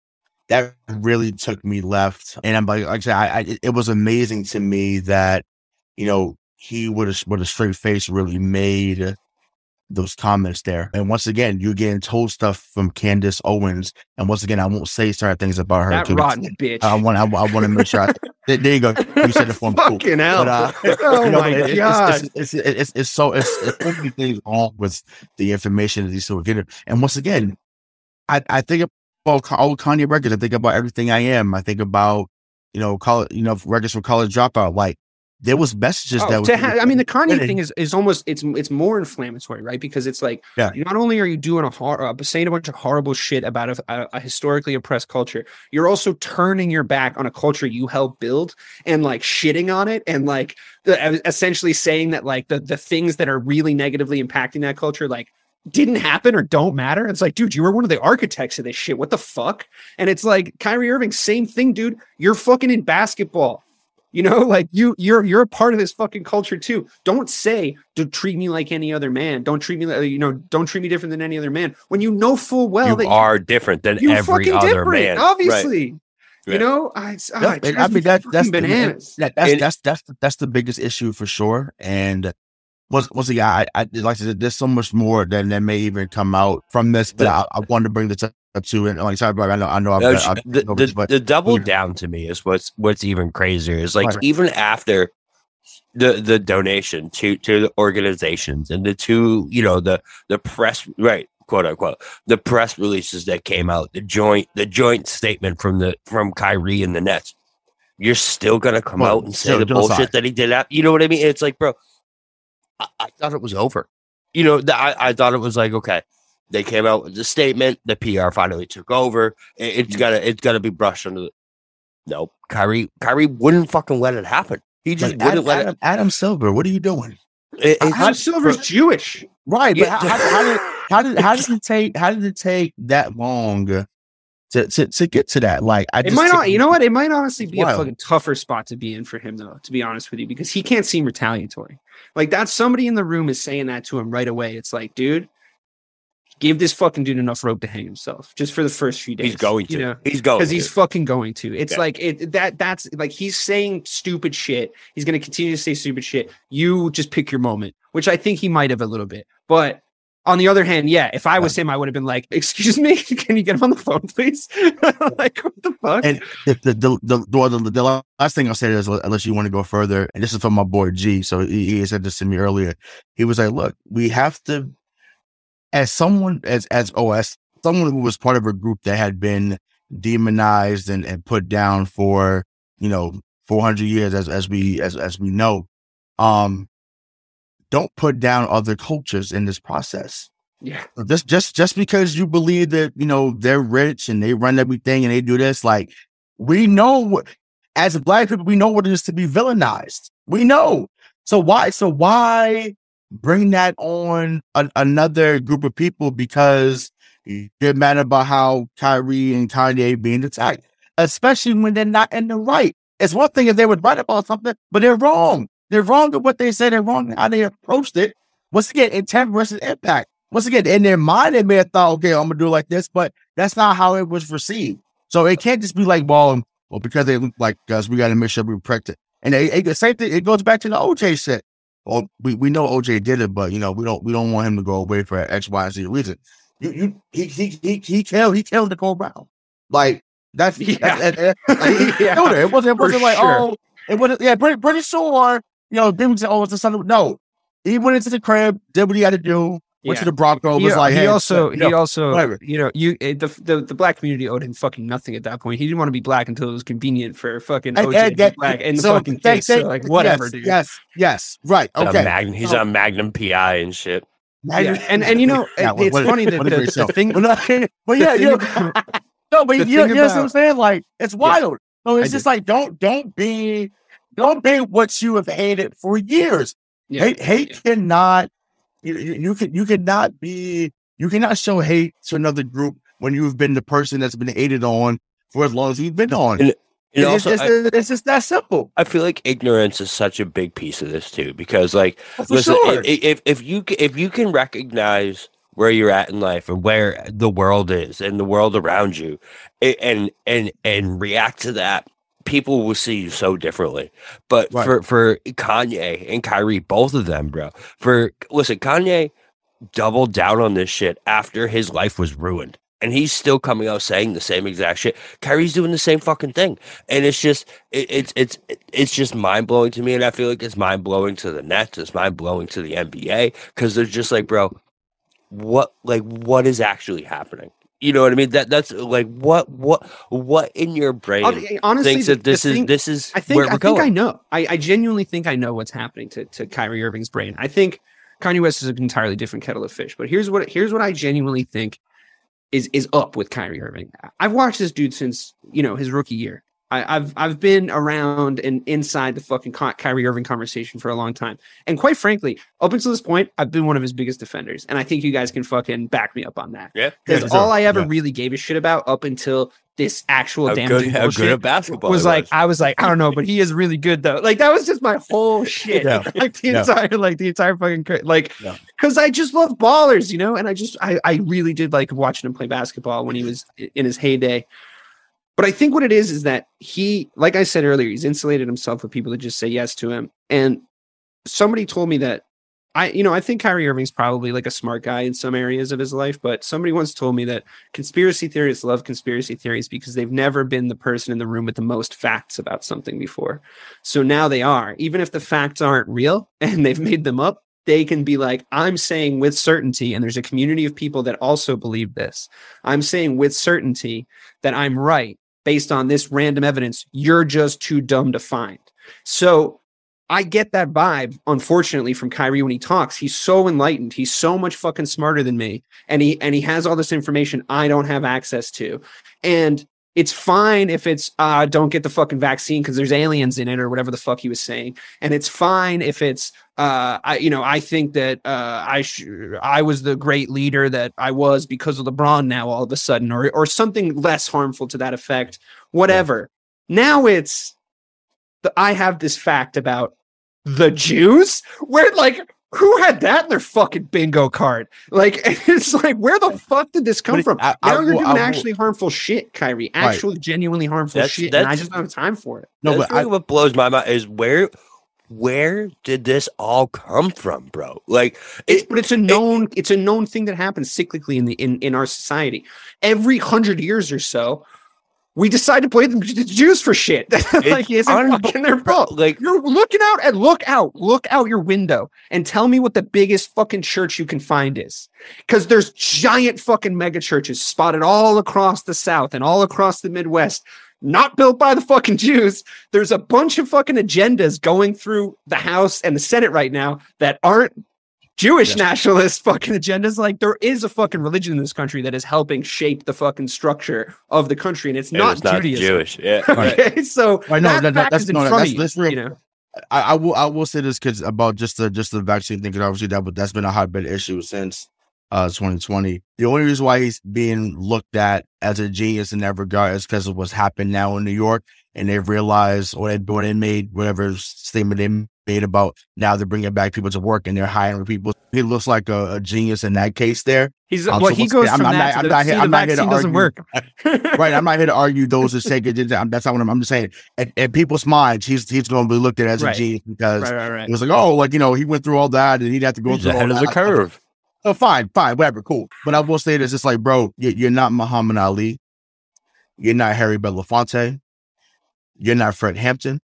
Speaker 4: that really took me left. And I'm like, like I said, I, I, it was amazing to me that, you know, he would a, with a straight face really made those comments there. And once again, you're getting told stuff from Candace Owens. And once again, I won't say certain things about her.
Speaker 2: That rotten bitch.
Speaker 4: I want, I, I want to make sure. I, there, you go. You said it for me.
Speaker 2: Fucking cool. hell. Uh, oh you know, my it,
Speaker 4: God. It's, it's, it's, it's, so, it's, it's so many things wrong with the information that these people getting. And once again, I, I think all Kanye records. I think about everything I am. I think about, you know, college, you know, records for college dropout. Like there was messages oh, that was,
Speaker 2: ha- I mean, the Kanye thing is is almost it's it's more inflammatory, right? Because it's like, yeah. not only are you doing a hor- uh, saying a bunch of horrible shit about a, a, a, historically oppressed culture, you're also turning your back on a culture you helped build and like shitting on it and like the, essentially saying that like the the things that are really negatively impacting that culture, like didn't happen or don't matter. It's like, dude, you were one of the architects of this shit. What the fuck? And it's like Kyrie Irving, same thing, dude. You're fucking in basketball. You know, like you, you're you're a part of this fucking culture too. Don't say to treat me like any other man. Don't treat me like you know. Don't treat me different than any other man. When you know full well
Speaker 3: you
Speaker 2: that
Speaker 3: are you, different than every other different, man.
Speaker 2: Obviously, right. You know, I, ah,
Speaker 4: I, I mean that, that's bananas. The, that, that's, that's that's that's that's the biggest issue for sure. And once once again, I, I like I said, there's so much more than that may even come out from this, but I, I wanted to bring this up to and like sorry, I know I know I've,
Speaker 3: no, I've, the, the, this, the, double yeah. down to me is what's what's even crazier is like right. even after the the donation to to the organizations and the two you know the the press right quote unquote the press releases that came out the joint the joint statement from the from Kyrie and the Nets you're still gonna come well, out and say the bullshit that he did out you know what I mean it's like bro I, I thought it was over. You know, I, I thought it was like, okay, they came out with the statement. The PR finally took over. It, has mm. gotta it's gotta be brushed under the No, Kyrie Kyrie wouldn't fucking let it happen. He just wouldn't
Speaker 4: Adam,
Speaker 3: let
Speaker 4: it. Adam Silver, what are you doing?
Speaker 2: It, Adam Silver's Jewish,
Speaker 4: right? But how, how, how, did how did how did it take how did it take that long to, to, to get to that. Like, I
Speaker 2: it might not, you know what? It might honestly be wild. a fucking tougher spot to be in for him, though. To be honest with you, because he can't seem retaliatory. Like that's somebody in the room is saying that to him right away. It's like, dude, give this fucking dude enough rope to hang himself just for the first few days.
Speaker 3: He's going to.
Speaker 2: You know,
Speaker 3: he's going
Speaker 2: because he's fucking going to. It's yeah. like it that that's like he's saying stupid shit. He's going to continue to say stupid shit. You just pick your moment, which I think he might have a little bit, but on the other hand, yeah, if I was him, I would have been like, "Excuse me, can you get him on the phone, please?" like, what the fuck?
Speaker 4: And the the the, the, the, the last thing I'll say is, unless you want to go further, and this is from my boy G. So he, he said this to me earlier. He was like, "Look, we have to, as someone as as OS, someone who was part of a group that had been demonized and, and put down for you know 400 years, as as we as as we know, um, don't put down other cultures in this process.
Speaker 2: Yeah.
Speaker 4: Just just just because you believe that, you know, they're rich and they run everything and they do this, like we know what as black people, we know what it is to be villainized. We know. So why? So why bring that on a, another group of people because they're mad about how Kyrie and Kanye being attacked, especially when they're not in the right. It's one thing if they would write about something, but they're wrong. They're wrong with what they said. They're wrong how they approached it. Once again, intent versus impact. Once again, in their mind, they may have thought, okay, I'm gonna do it like this, but that's not how it was received. So it can't just be like, well, um, well, because they look like us, we got to make sure we protect it. And it, it, same thing, it goes back to the OJ shit. Well, we, we know OJ did it, but you know, we don't we don't want him to go away for X, Y, and Z reason. You you he he he he killed he killed Nicole Brown. Like that's yeah. That's, that's, that's, yeah. killed her. It wasn't it wasn't like sure. oh it wasn't yeah pretty pretty sure you know they would say oh it's the son no he went into the crib did what he had to do Went yeah. to the Broncos. Was
Speaker 2: he,
Speaker 4: like,
Speaker 2: he hey, also, he also, whatever. you know, you eh, the, the the black community owed him fucking nothing at that point. He didn't want to be black until it was convenient for fucking OJ and, and, black in the so fucking they, case. They, so like whatever,
Speaker 4: yes,
Speaker 2: dude.
Speaker 4: Yes, yes, right. Okay,
Speaker 3: Magnum, he's so, on Magnum PI and shit.
Speaker 2: Yeah. and and you know, yeah, it's what, funny that the, the, thing.
Speaker 4: Well, yeah, you know, no, but you, you know what I'm saying? Like, it's wild. So it's I just like don't don't be don't be what you have hated for years. hate hate cannot you, you can you cannot be you cannot show hate to another group when you've been the person that's been hated on for as long as you've been on. And, and it's, also, it's, I, it's, just that simple.
Speaker 3: I feel like ignorance is such a big piece of this too, because like, oh, listen, sure. if, if, if you if you can recognize where you're at in life and where the world is and the world around you, and and and react to that people will see you so differently. But right. for for Kanye and Kyrie, both of them, bro. For listen, Kanye doubled down on this shit after his life was ruined. And he's still coming out saying the same exact shit. Kyrie's doing the same fucking thing, and it's just it, it's it's it's just mind blowing to me. And I feel like it's mind blowing to the Nets. It's mind blowing to the NBA because they're just like, bro, what like what is actually happening? You know what I mean? That that's like what what what in your brain
Speaker 2: honestly
Speaker 3: thinks that this is this is
Speaker 2: I think I think going. I know. I, I genuinely think I know what's happening to to Kyrie Irving's brain. I think Kanye West is an entirely different kettle of fish. But here's what here's what I genuinely think is is up with Kyrie Irving. I've watched this dude since you know his rookie year. I, have I've been around and inside the fucking Kyrie Irving conversation for a long time, and quite frankly, up until this point, I've been one of his biggest defenders, and I think you guys can fucking back me up on that.
Speaker 3: Yeah,
Speaker 2: because all I ever yeah. really gave a shit about up until this actual damaging good, how good at basketball was like I was like I don't know, but he is really good though. Like that was just my whole shit. Yeah. like the yeah. entire like the entire fucking like because I just love ballers, you know, and I just I I really did like watching him play basketball when he was in his heyday. But I think what it is is that he, like I said earlier, he's insulated himself with people that just say yes to him. And somebody told me that I, you know, I think Kyrie Irving's probably like a smart guy in some areas of his life, but somebody once told me that conspiracy theorists love conspiracy theories because they've never been the person in the room with the most facts about something before. So now they are, even if the facts aren't real and they've made them up, they can be like, I'm saying with certainty, and there's a community of people that also believe this. I'm saying with certainty that I'm right based on this random evidence you're just too dumb to find. So I get that vibe, unfortunately, from Kyrie when he talks. He's so enlightened. He's so much fucking smarter than me. And he and he has all this information I don't have access to. And it's fine if it's uh don't get the fucking vaccine because there's aliens in it or whatever the fuck he was saying. And it's fine if it's uh, I, you know, I think that uh, I sh- I was the great leader that I was because of LeBron now all of a sudden, or or something less harmful to that effect. Whatever. Yeah. Now it's the, I have this fact about the Jews where like who had that in their fucking bingo card? Like it's like where the fuck did this come from? I, I, now you're doing I, actually harmful shit, Kyrie. Actually, right. genuinely harmful that's, shit, that's, and I just don't have time for it.
Speaker 3: No, that's but really what blows my mind is where where did this all come from, bro? Like,
Speaker 2: it's, but it's a known, it, it's a known thing that happens cyclically in the in in our society. Every hundred years or so, we decide to play the Jews for shit. like, it's fucking their fault. Like, you're looking out and look out, look out your window, and tell me what the biggest fucking church you can find is. Because there's giant fucking mega churches spotted all across the South and all across the Midwest not built by the fucking Jews. There's a bunch of fucking agendas going through the House and the Senate right now that aren't Jewish yeah. nationalist fucking agendas. Like there is a fucking religion in this country that is helping shape the fucking structure of the country, and it's not,
Speaker 3: it's
Speaker 2: not Judaism.
Speaker 3: Jewish. Yeah.
Speaker 2: okay, so
Speaker 4: I know that, that, that's no, that's, that's
Speaker 2: you, you know.
Speaker 4: I, I, will I will say this because about just the just the vaccine thing because obviously that but that's been a hotbed issue since uh 2020. The only reason why he's being looked at as a genius in that regard is because of what's happened now in New York, and they've realized or they, or they made whatever statement they made about now they're bringing back people to work and they're hiring people. He looks like a, a genius in that case. There,
Speaker 2: he's um, well. So he goes from I'm, that I'm not, to I'm not, here, I'm not here to argue. work.
Speaker 4: right, I'm not here to argue those who say. That's not what I'm, I'm just saying. At, at, people's minds, he's he's going to be looked at as right. a genius because right, right, right. it was like, oh, like you know, he went through all that and he'd have to go
Speaker 3: he's
Speaker 4: through
Speaker 3: ahead
Speaker 4: all
Speaker 3: of the curve.
Speaker 4: Oh, fine, fine, whatever, cool. But I will say this: it's like, bro, you're not Muhammad Ali. You're not Harry Belafonte. You're not Fred Hampton.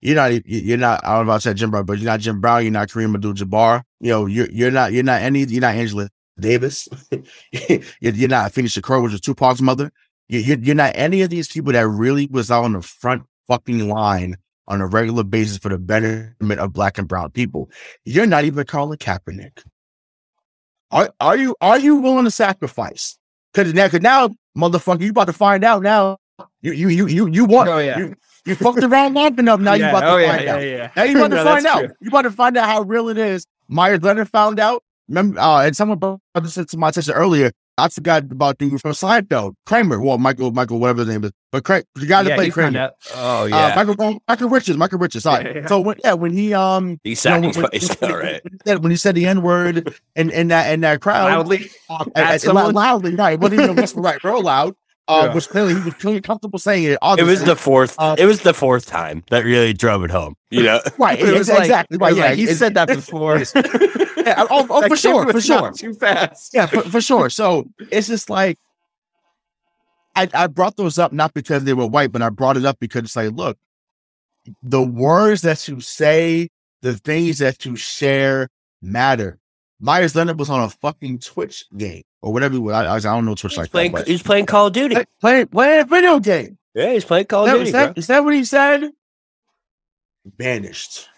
Speaker 4: You're not. You're not. I don't know about to say Jim Brown, but you're not Jim Brown. You're not Kareem Abdul-Jabbar. You know, you're you're not. You're not any. You're not Angela Davis. you're, you're not Afeni Shakur, which is Tupac's mother. You're, you're not any of these people that really was out on the front fucking line on a regular basis for the betterment of black and brown people. You're not even Colin Kaepernick. Are are you are you willing to sacrifice? Because now, cause now, motherfucker, you about to find out now. You you you you you want
Speaker 2: oh, yeah.
Speaker 4: you, you fucked around long enough. Now
Speaker 2: yeah.
Speaker 4: you about to
Speaker 2: oh,
Speaker 4: find
Speaker 2: yeah,
Speaker 4: out.
Speaker 2: Yeah.
Speaker 4: Now you about to no, find out. True. You about to find out how real it is. Meyers Leonard found out. Remember, uh, and someone brought this into my attention earlier. I forgot about the from Seinfeld, Kramer. Well, Michael, Michael, whatever his name is, but Craig, the guy that played Kramer.
Speaker 3: Oh
Speaker 4: uh,
Speaker 3: yeah,
Speaker 4: uh, Michael, Michael Richards, Michael Richards. Sorry. So when, yeah, when he um,
Speaker 3: he sacrificed,
Speaker 4: you know, when,
Speaker 3: all right.
Speaker 4: When, when he said the N word in in that in that crowd
Speaker 2: loudly,
Speaker 4: uh, at, at, loudly, right? But he was right, real loud. Uh, yeah. which clearly he was clearly comfortable saying it.
Speaker 3: Obviously. It was the fourth. Uh, it was the fourth time that really drove it home. You know,
Speaker 4: right? it was exactly
Speaker 2: like,
Speaker 4: right. Yeah,
Speaker 2: like he said that before.
Speaker 4: yeah, oh, oh for sure, for sure.
Speaker 2: Too fast.
Speaker 4: Yeah, for, for sure. So it's just like I, I brought those up not because they were white, but I brought it up because it's like, look, the words that you say, the things that you share matter. Meyers Leonard was on a fucking Twitch game or whatever. I, I, don't know Twitch
Speaker 3: he's
Speaker 4: like
Speaker 3: playing,
Speaker 4: that.
Speaker 3: He's playing Call of Duty.
Speaker 4: Playing playing a video game.
Speaker 3: Yeah, he's playing Call of
Speaker 4: that,
Speaker 3: Duty.
Speaker 4: Is that, is that what he said? Vanished.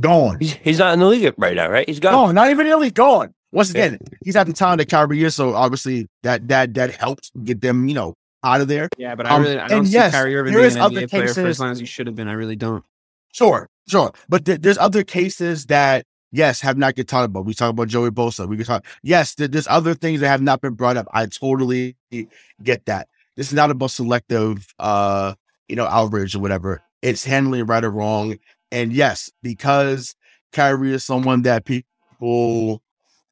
Speaker 4: Gone.
Speaker 3: He's, he's not in the league right now, right? He's gone.
Speaker 4: No, not even in the league. Gone. Once again, yeah. he's at the time that Kyrie is, so obviously that that that helped get them, you know, out of there.
Speaker 2: Yeah, but I um, really I don't see yes, Kyrie Irving being an NBA player for as long as he should have been. I really don't.
Speaker 4: Sure, sure, but th- there's other cases that yes have not get talked about. We talk about Joey Bosa. We can talk. Yes, there's other things that have not been brought up. I totally get that. This is not about selective, uh, you know, outrage or whatever. It's handling right or wrong. And yes, because Kyrie is someone that people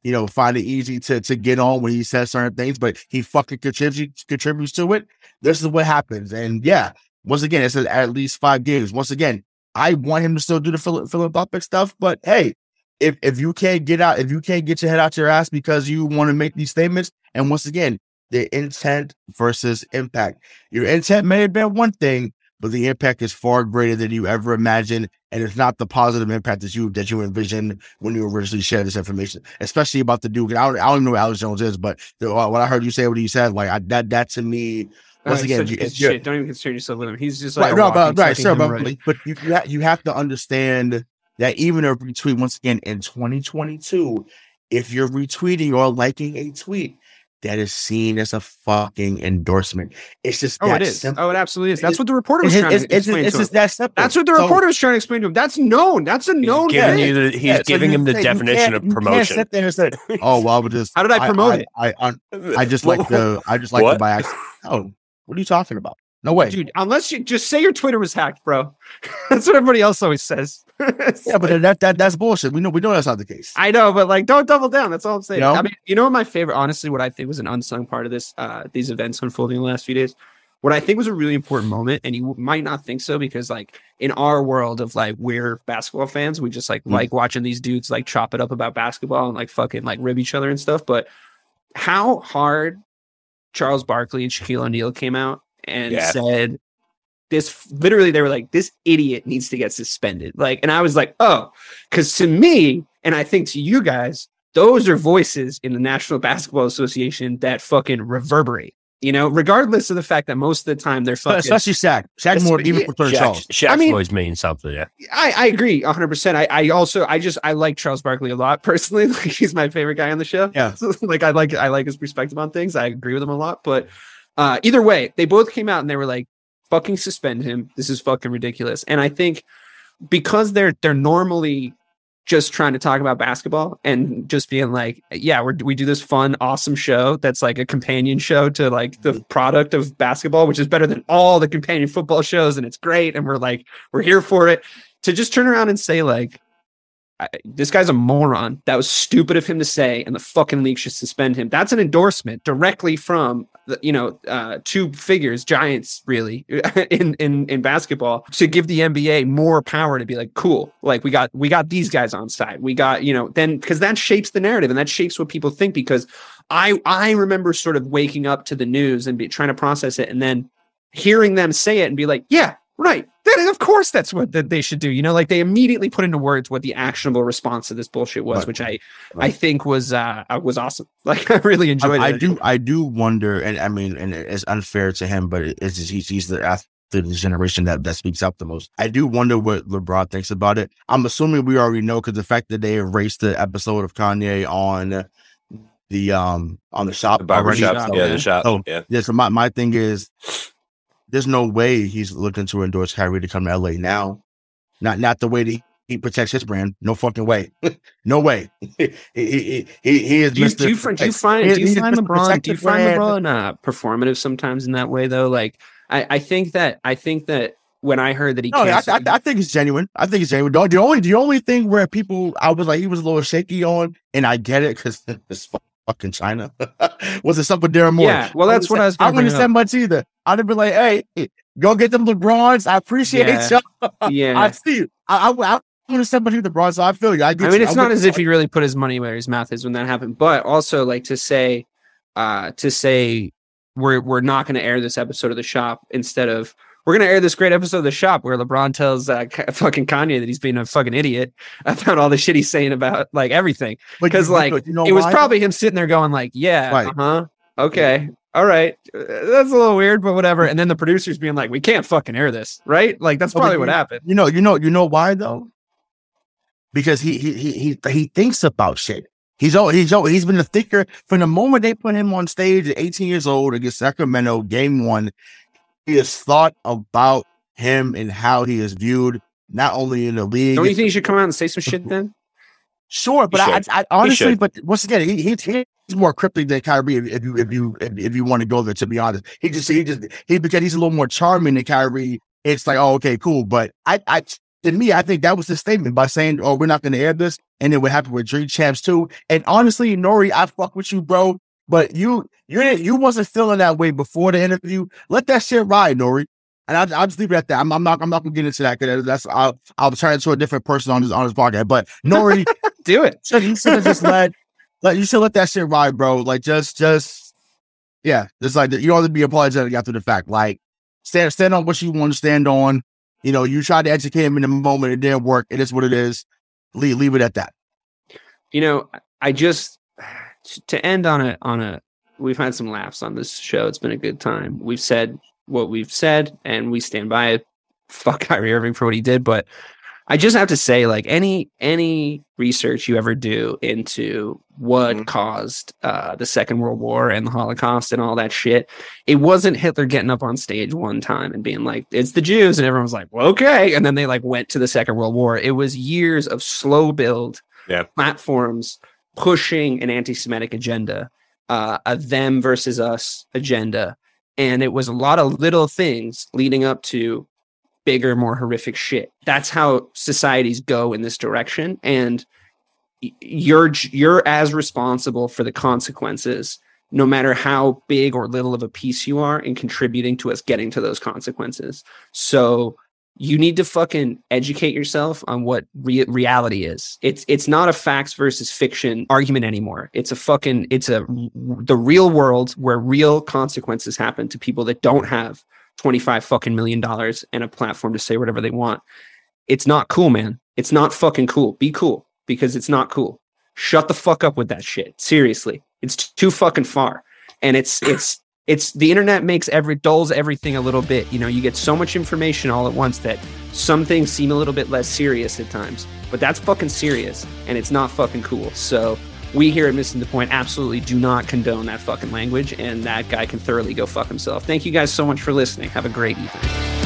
Speaker 4: you know, find it easy to to get on when he says certain things, but he fucking contributes contributes to it. This is what happens. And yeah, once again, it's at least five games. Once again, I want him to still do the philanthropic stuff, but hey, if if you can't get out, if you can't get your head out your ass because you want to make these statements, and once again, the intent versus impact. Your intent may have been one thing, but the impact is far greater than you ever imagined, and it's not the positive impact that you that you envisioned when you originally shared this information, especially about the Duke. I don't, I don't know who Alex Jones is, but the, uh, what I heard you say, what you said, like I, that, that to me. Once again,
Speaker 2: you, shit. don't even concern yourself with him. He's just
Speaker 4: like
Speaker 2: right, no,
Speaker 4: but, right, sure, but, right. but you you have to understand that even a retweet once again in 2022, if you're retweeting or liking a tweet, that is seen as a fucking endorsement. It's just
Speaker 2: oh, it is.
Speaker 4: Simple.
Speaker 2: Oh, it absolutely is. That's what the reporter was trying
Speaker 4: it's,
Speaker 2: to explain
Speaker 4: it's,
Speaker 2: to
Speaker 4: it's
Speaker 2: him.
Speaker 4: That simple.
Speaker 2: That's what the reporter so, was trying to explain to him. That's known. That's a known
Speaker 3: he's
Speaker 2: thing.
Speaker 3: Giving the, he's yeah, giving so him the definition of promotion.
Speaker 4: sit there and say, "Oh, well, but just
Speaker 2: how did I promote
Speaker 4: I,
Speaker 2: it?
Speaker 4: I, I, I, just like the I just like the buy. Oh, what are you talking about? No way,
Speaker 2: dude. Unless you just say your Twitter was hacked, bro. that's what everybody else always says.
Speaker 4: yeah, but that, that that's bullshit. We know we know that's not the case.
Speaker 2: I know, but like, don't double down. That's all I'm saying. You know? I mean, you know what my favorite, honestly, what I think was an unsung part of this, uh, these events unfolding the last few days. What I think was a really important moment, and you might not think so because, like, in our world of like we're basketball fans, we just like mm. like watching these dudes like chop it up about basketball and like fucking like rib each other and stuff. But how hard Charles Barkley and Shaquille O'Neal came out and yeah. said this literally they were like this idiot needs to get suspended like and i was like oh because to me and i think to you guys those are voices in the national basketball association that fucking reverberate You know, regardless of the fact that most of the time they're fucking.
Speaker 4: Especially Shaq. Shaq more even for third
Speaker 3: Shaq, Shaq's
Speaker 2: I mean-
Speaker 3: always mean something. Yeah.
Speaker 2: I, I agree 100%. I, I also, I just, I like Charles Barkley a lot personally. Like, he's my favorite guy on the show.
Speaker 4: Yeah.
Speaker 2: So, like, I like, I like his perspective on things. I agree with him a lot. But uh, either way, they both came out and they were like, fucking suspend him. This is fucking ridiculous. And I think because they're, they're normally just trying to talk about basketball and just being like, yeah, we're, we do this fun, awesome show that's like a companion show to like the product of basketball, which is better than all the companion football shows, and it's great, and we're like, we're here for it. To just turn around and say like, I, this guy's a moron. That was stupid of him to say, and the fucking league should suspend him. That's an endorsement directly from you know uh, two figures, giants, really in in in basketball to give the NBA more power to be like, cool, like we got we got these guys on side. We got you know then because that shapes the narrative and that shapes what people think. Because I I remember sort of waking up to the news and be trying to process it, and then hearing them say it and be like, yeah, right. Then of course that's what that they should do. You know, like they immediately put into words what the actionable response to this bullshit was,
Speaker 4: Right.
Speaker 2: which I I think was uh was awesome. Like I really enjoyed
Speaker 4: I, I do I do wonder, and I mean, and it's unfair to him, but it's he's, he's the athlete of the generation that that speaks out the most. I do wonder what LeBron thinks about it. I'm assuming we already know because the fact that they erased the episode of Kanye on the um on the shop
Speaker 3: The
Speaker 4: already.
Speaker 3: shop.
Speaker 2: shop,
Speaker 3: Yeah,
Speaker 2: yeah.
Speaker 3: the shop.
Speaker 4: Oh.
Speaker 3: yeah.
Speaker 4: Yeah, so my, my thing is there's no way he's looking to endorse Kyrie to come to LA now. Not not the way that he, protects his brand. No fucking way. no way. he, he, he, he is
Speaker 2: do you,
Speaker 4: Mr.
Speaker 2: do you, find, do you find do you find LeBron do you
Speaker 4: the
Speaker 2: find. LeBron uh, performative sometimes in that way though? Like I, I think that I think that when I heard that he
Speaker 4: No, I, I, I think it's genuine. I think it's genuine. The, only the only thing where people I was like he was a little shaky on, and I get it because it's fucking China. was it something Daryl Morey?
Speaker 2: Yeah, well, that's what I was
Speaker 4: I wouldn't said much either. I'd have been like, hey, go get them LeBrons. I appreciate
Speaker 2: Yeah.
Speaker 4: y'all.
Speaker 2: yeah.
Speaker 4: I see you. I, I, I wouldn't have said much with LeBron, so I feel you. I, get
Speaker 2: I mean,
Speaker 4: you.
Speaker 2: it's
Speaker 4: I'm
Speaker 2: not as if he really put his money where his mouth is when that happened, but also like to say, uh, to say we're we're not going to air this episode of the shop instead of we're going to air this great episode of the shop where LeBron tells uh, fucking Kanye that he's being a fucking idiot about all the shit he's saying about like everything. Because like
Speaker 4: you know
Speaker 2: it was
Speaker 4: why?
Speaker 2: probably him sitting there going like, yeah,
Speaker 4: Right.
Speaker 2: uh huh, okay. All right, Uh, that's a little weird, but whatever. And then the producers being like, "We can't fucking air this, right?" Like that's probably what happened.
Speaker 4: You know, you know, you know why though? Because he he he he, he thinks about shit. He's al- he's al- he's been a thinker from the moment they put him on stage at 18 years old against Sacramento, game one. He has thought about him and how he is viewed, not only in the league.
Speaker 2: Don't you think you should come out and say some shit then?
Speaker 4: Sure, but I. I, I honestly, but once again, he, he he's more cryptic than Kyrie. If, if you if you if, if you want to go there, to be honest, he just he just he because he's a little more charming than Kyrie. It's like, oh, okay, cool. But I, I to me, I think that was the statement by saying, oh, we're not going to air this, and then would happen with Drink Champs too. And honestly, Nori, I fuck with you, bro. But you you didn't you wasn't feeling that way before the interview. Let that shit ride, Nori. And I'll, I'll just leave it at that. I'm, I'm not. I'm not gonna get into that because that's. I'll. I'll turn into a different person on this on this podcast. But Nori,
Speaker 2: Do it.
Speaker 4: should you should have just let like you should let that shit ride, bro. Like just just yeah, just like you don't have to be apologetic after the fact. Like stand stand on what you want to stand on. You know, you tried to educate him in the moment, it didn't work. It is what it is. Leave leave it at that.
Speaker 2: you know i just to end on a on a we've had some laughs on this show it's been a good time we've said what we've said and we stand by it fuck Kyrie Irving for what he did but I just have to say like any any research you ever do into what
Speaker 3: Mhm.
Speaker 2: caused uh, the Second World War and the Holocaust and all that shit it wasn't Hitler getting up on stage one time and being like it's the Jews and everyone was like well, okay and then they like went to the Second World War it was years of slow build
Speaker 3: Yeah.
Speaker 2: platforms pushing an anti-Semitic agenda, uh, a them versus us agenda, and it was a lot of little things leading up to bigger, more horrific shit. That's how societies go in this direction, and you're you're as responsible for the consequences, no matter how big or little of a piece you are in contributing to us getting to those consequences. So you need to fucking educate yourself on what re- reality is. It's it's not a facts versus fiction argument anymore. It's a fucking it's a the real world where real consequences happen to people that don't have 25 fucking million dollars and a platform to say whatever they want. It's not cool, man. It's not fucking cool. Be cool because it's not cool. Shut the fuck up with that shit. Seriously. It's too fucking far. And it's it's it's the internet makes every dulls everything a little bit. You know, you get so much information all at once that some things seem a little bit less serious at times, but that's fucking serious and it's not fucking cool. So we here at Missing the Point absolutely do not condone that fucking language, and that guy can thoroughly go fuck himself. Thank you guys so much for listening. Have a great evening.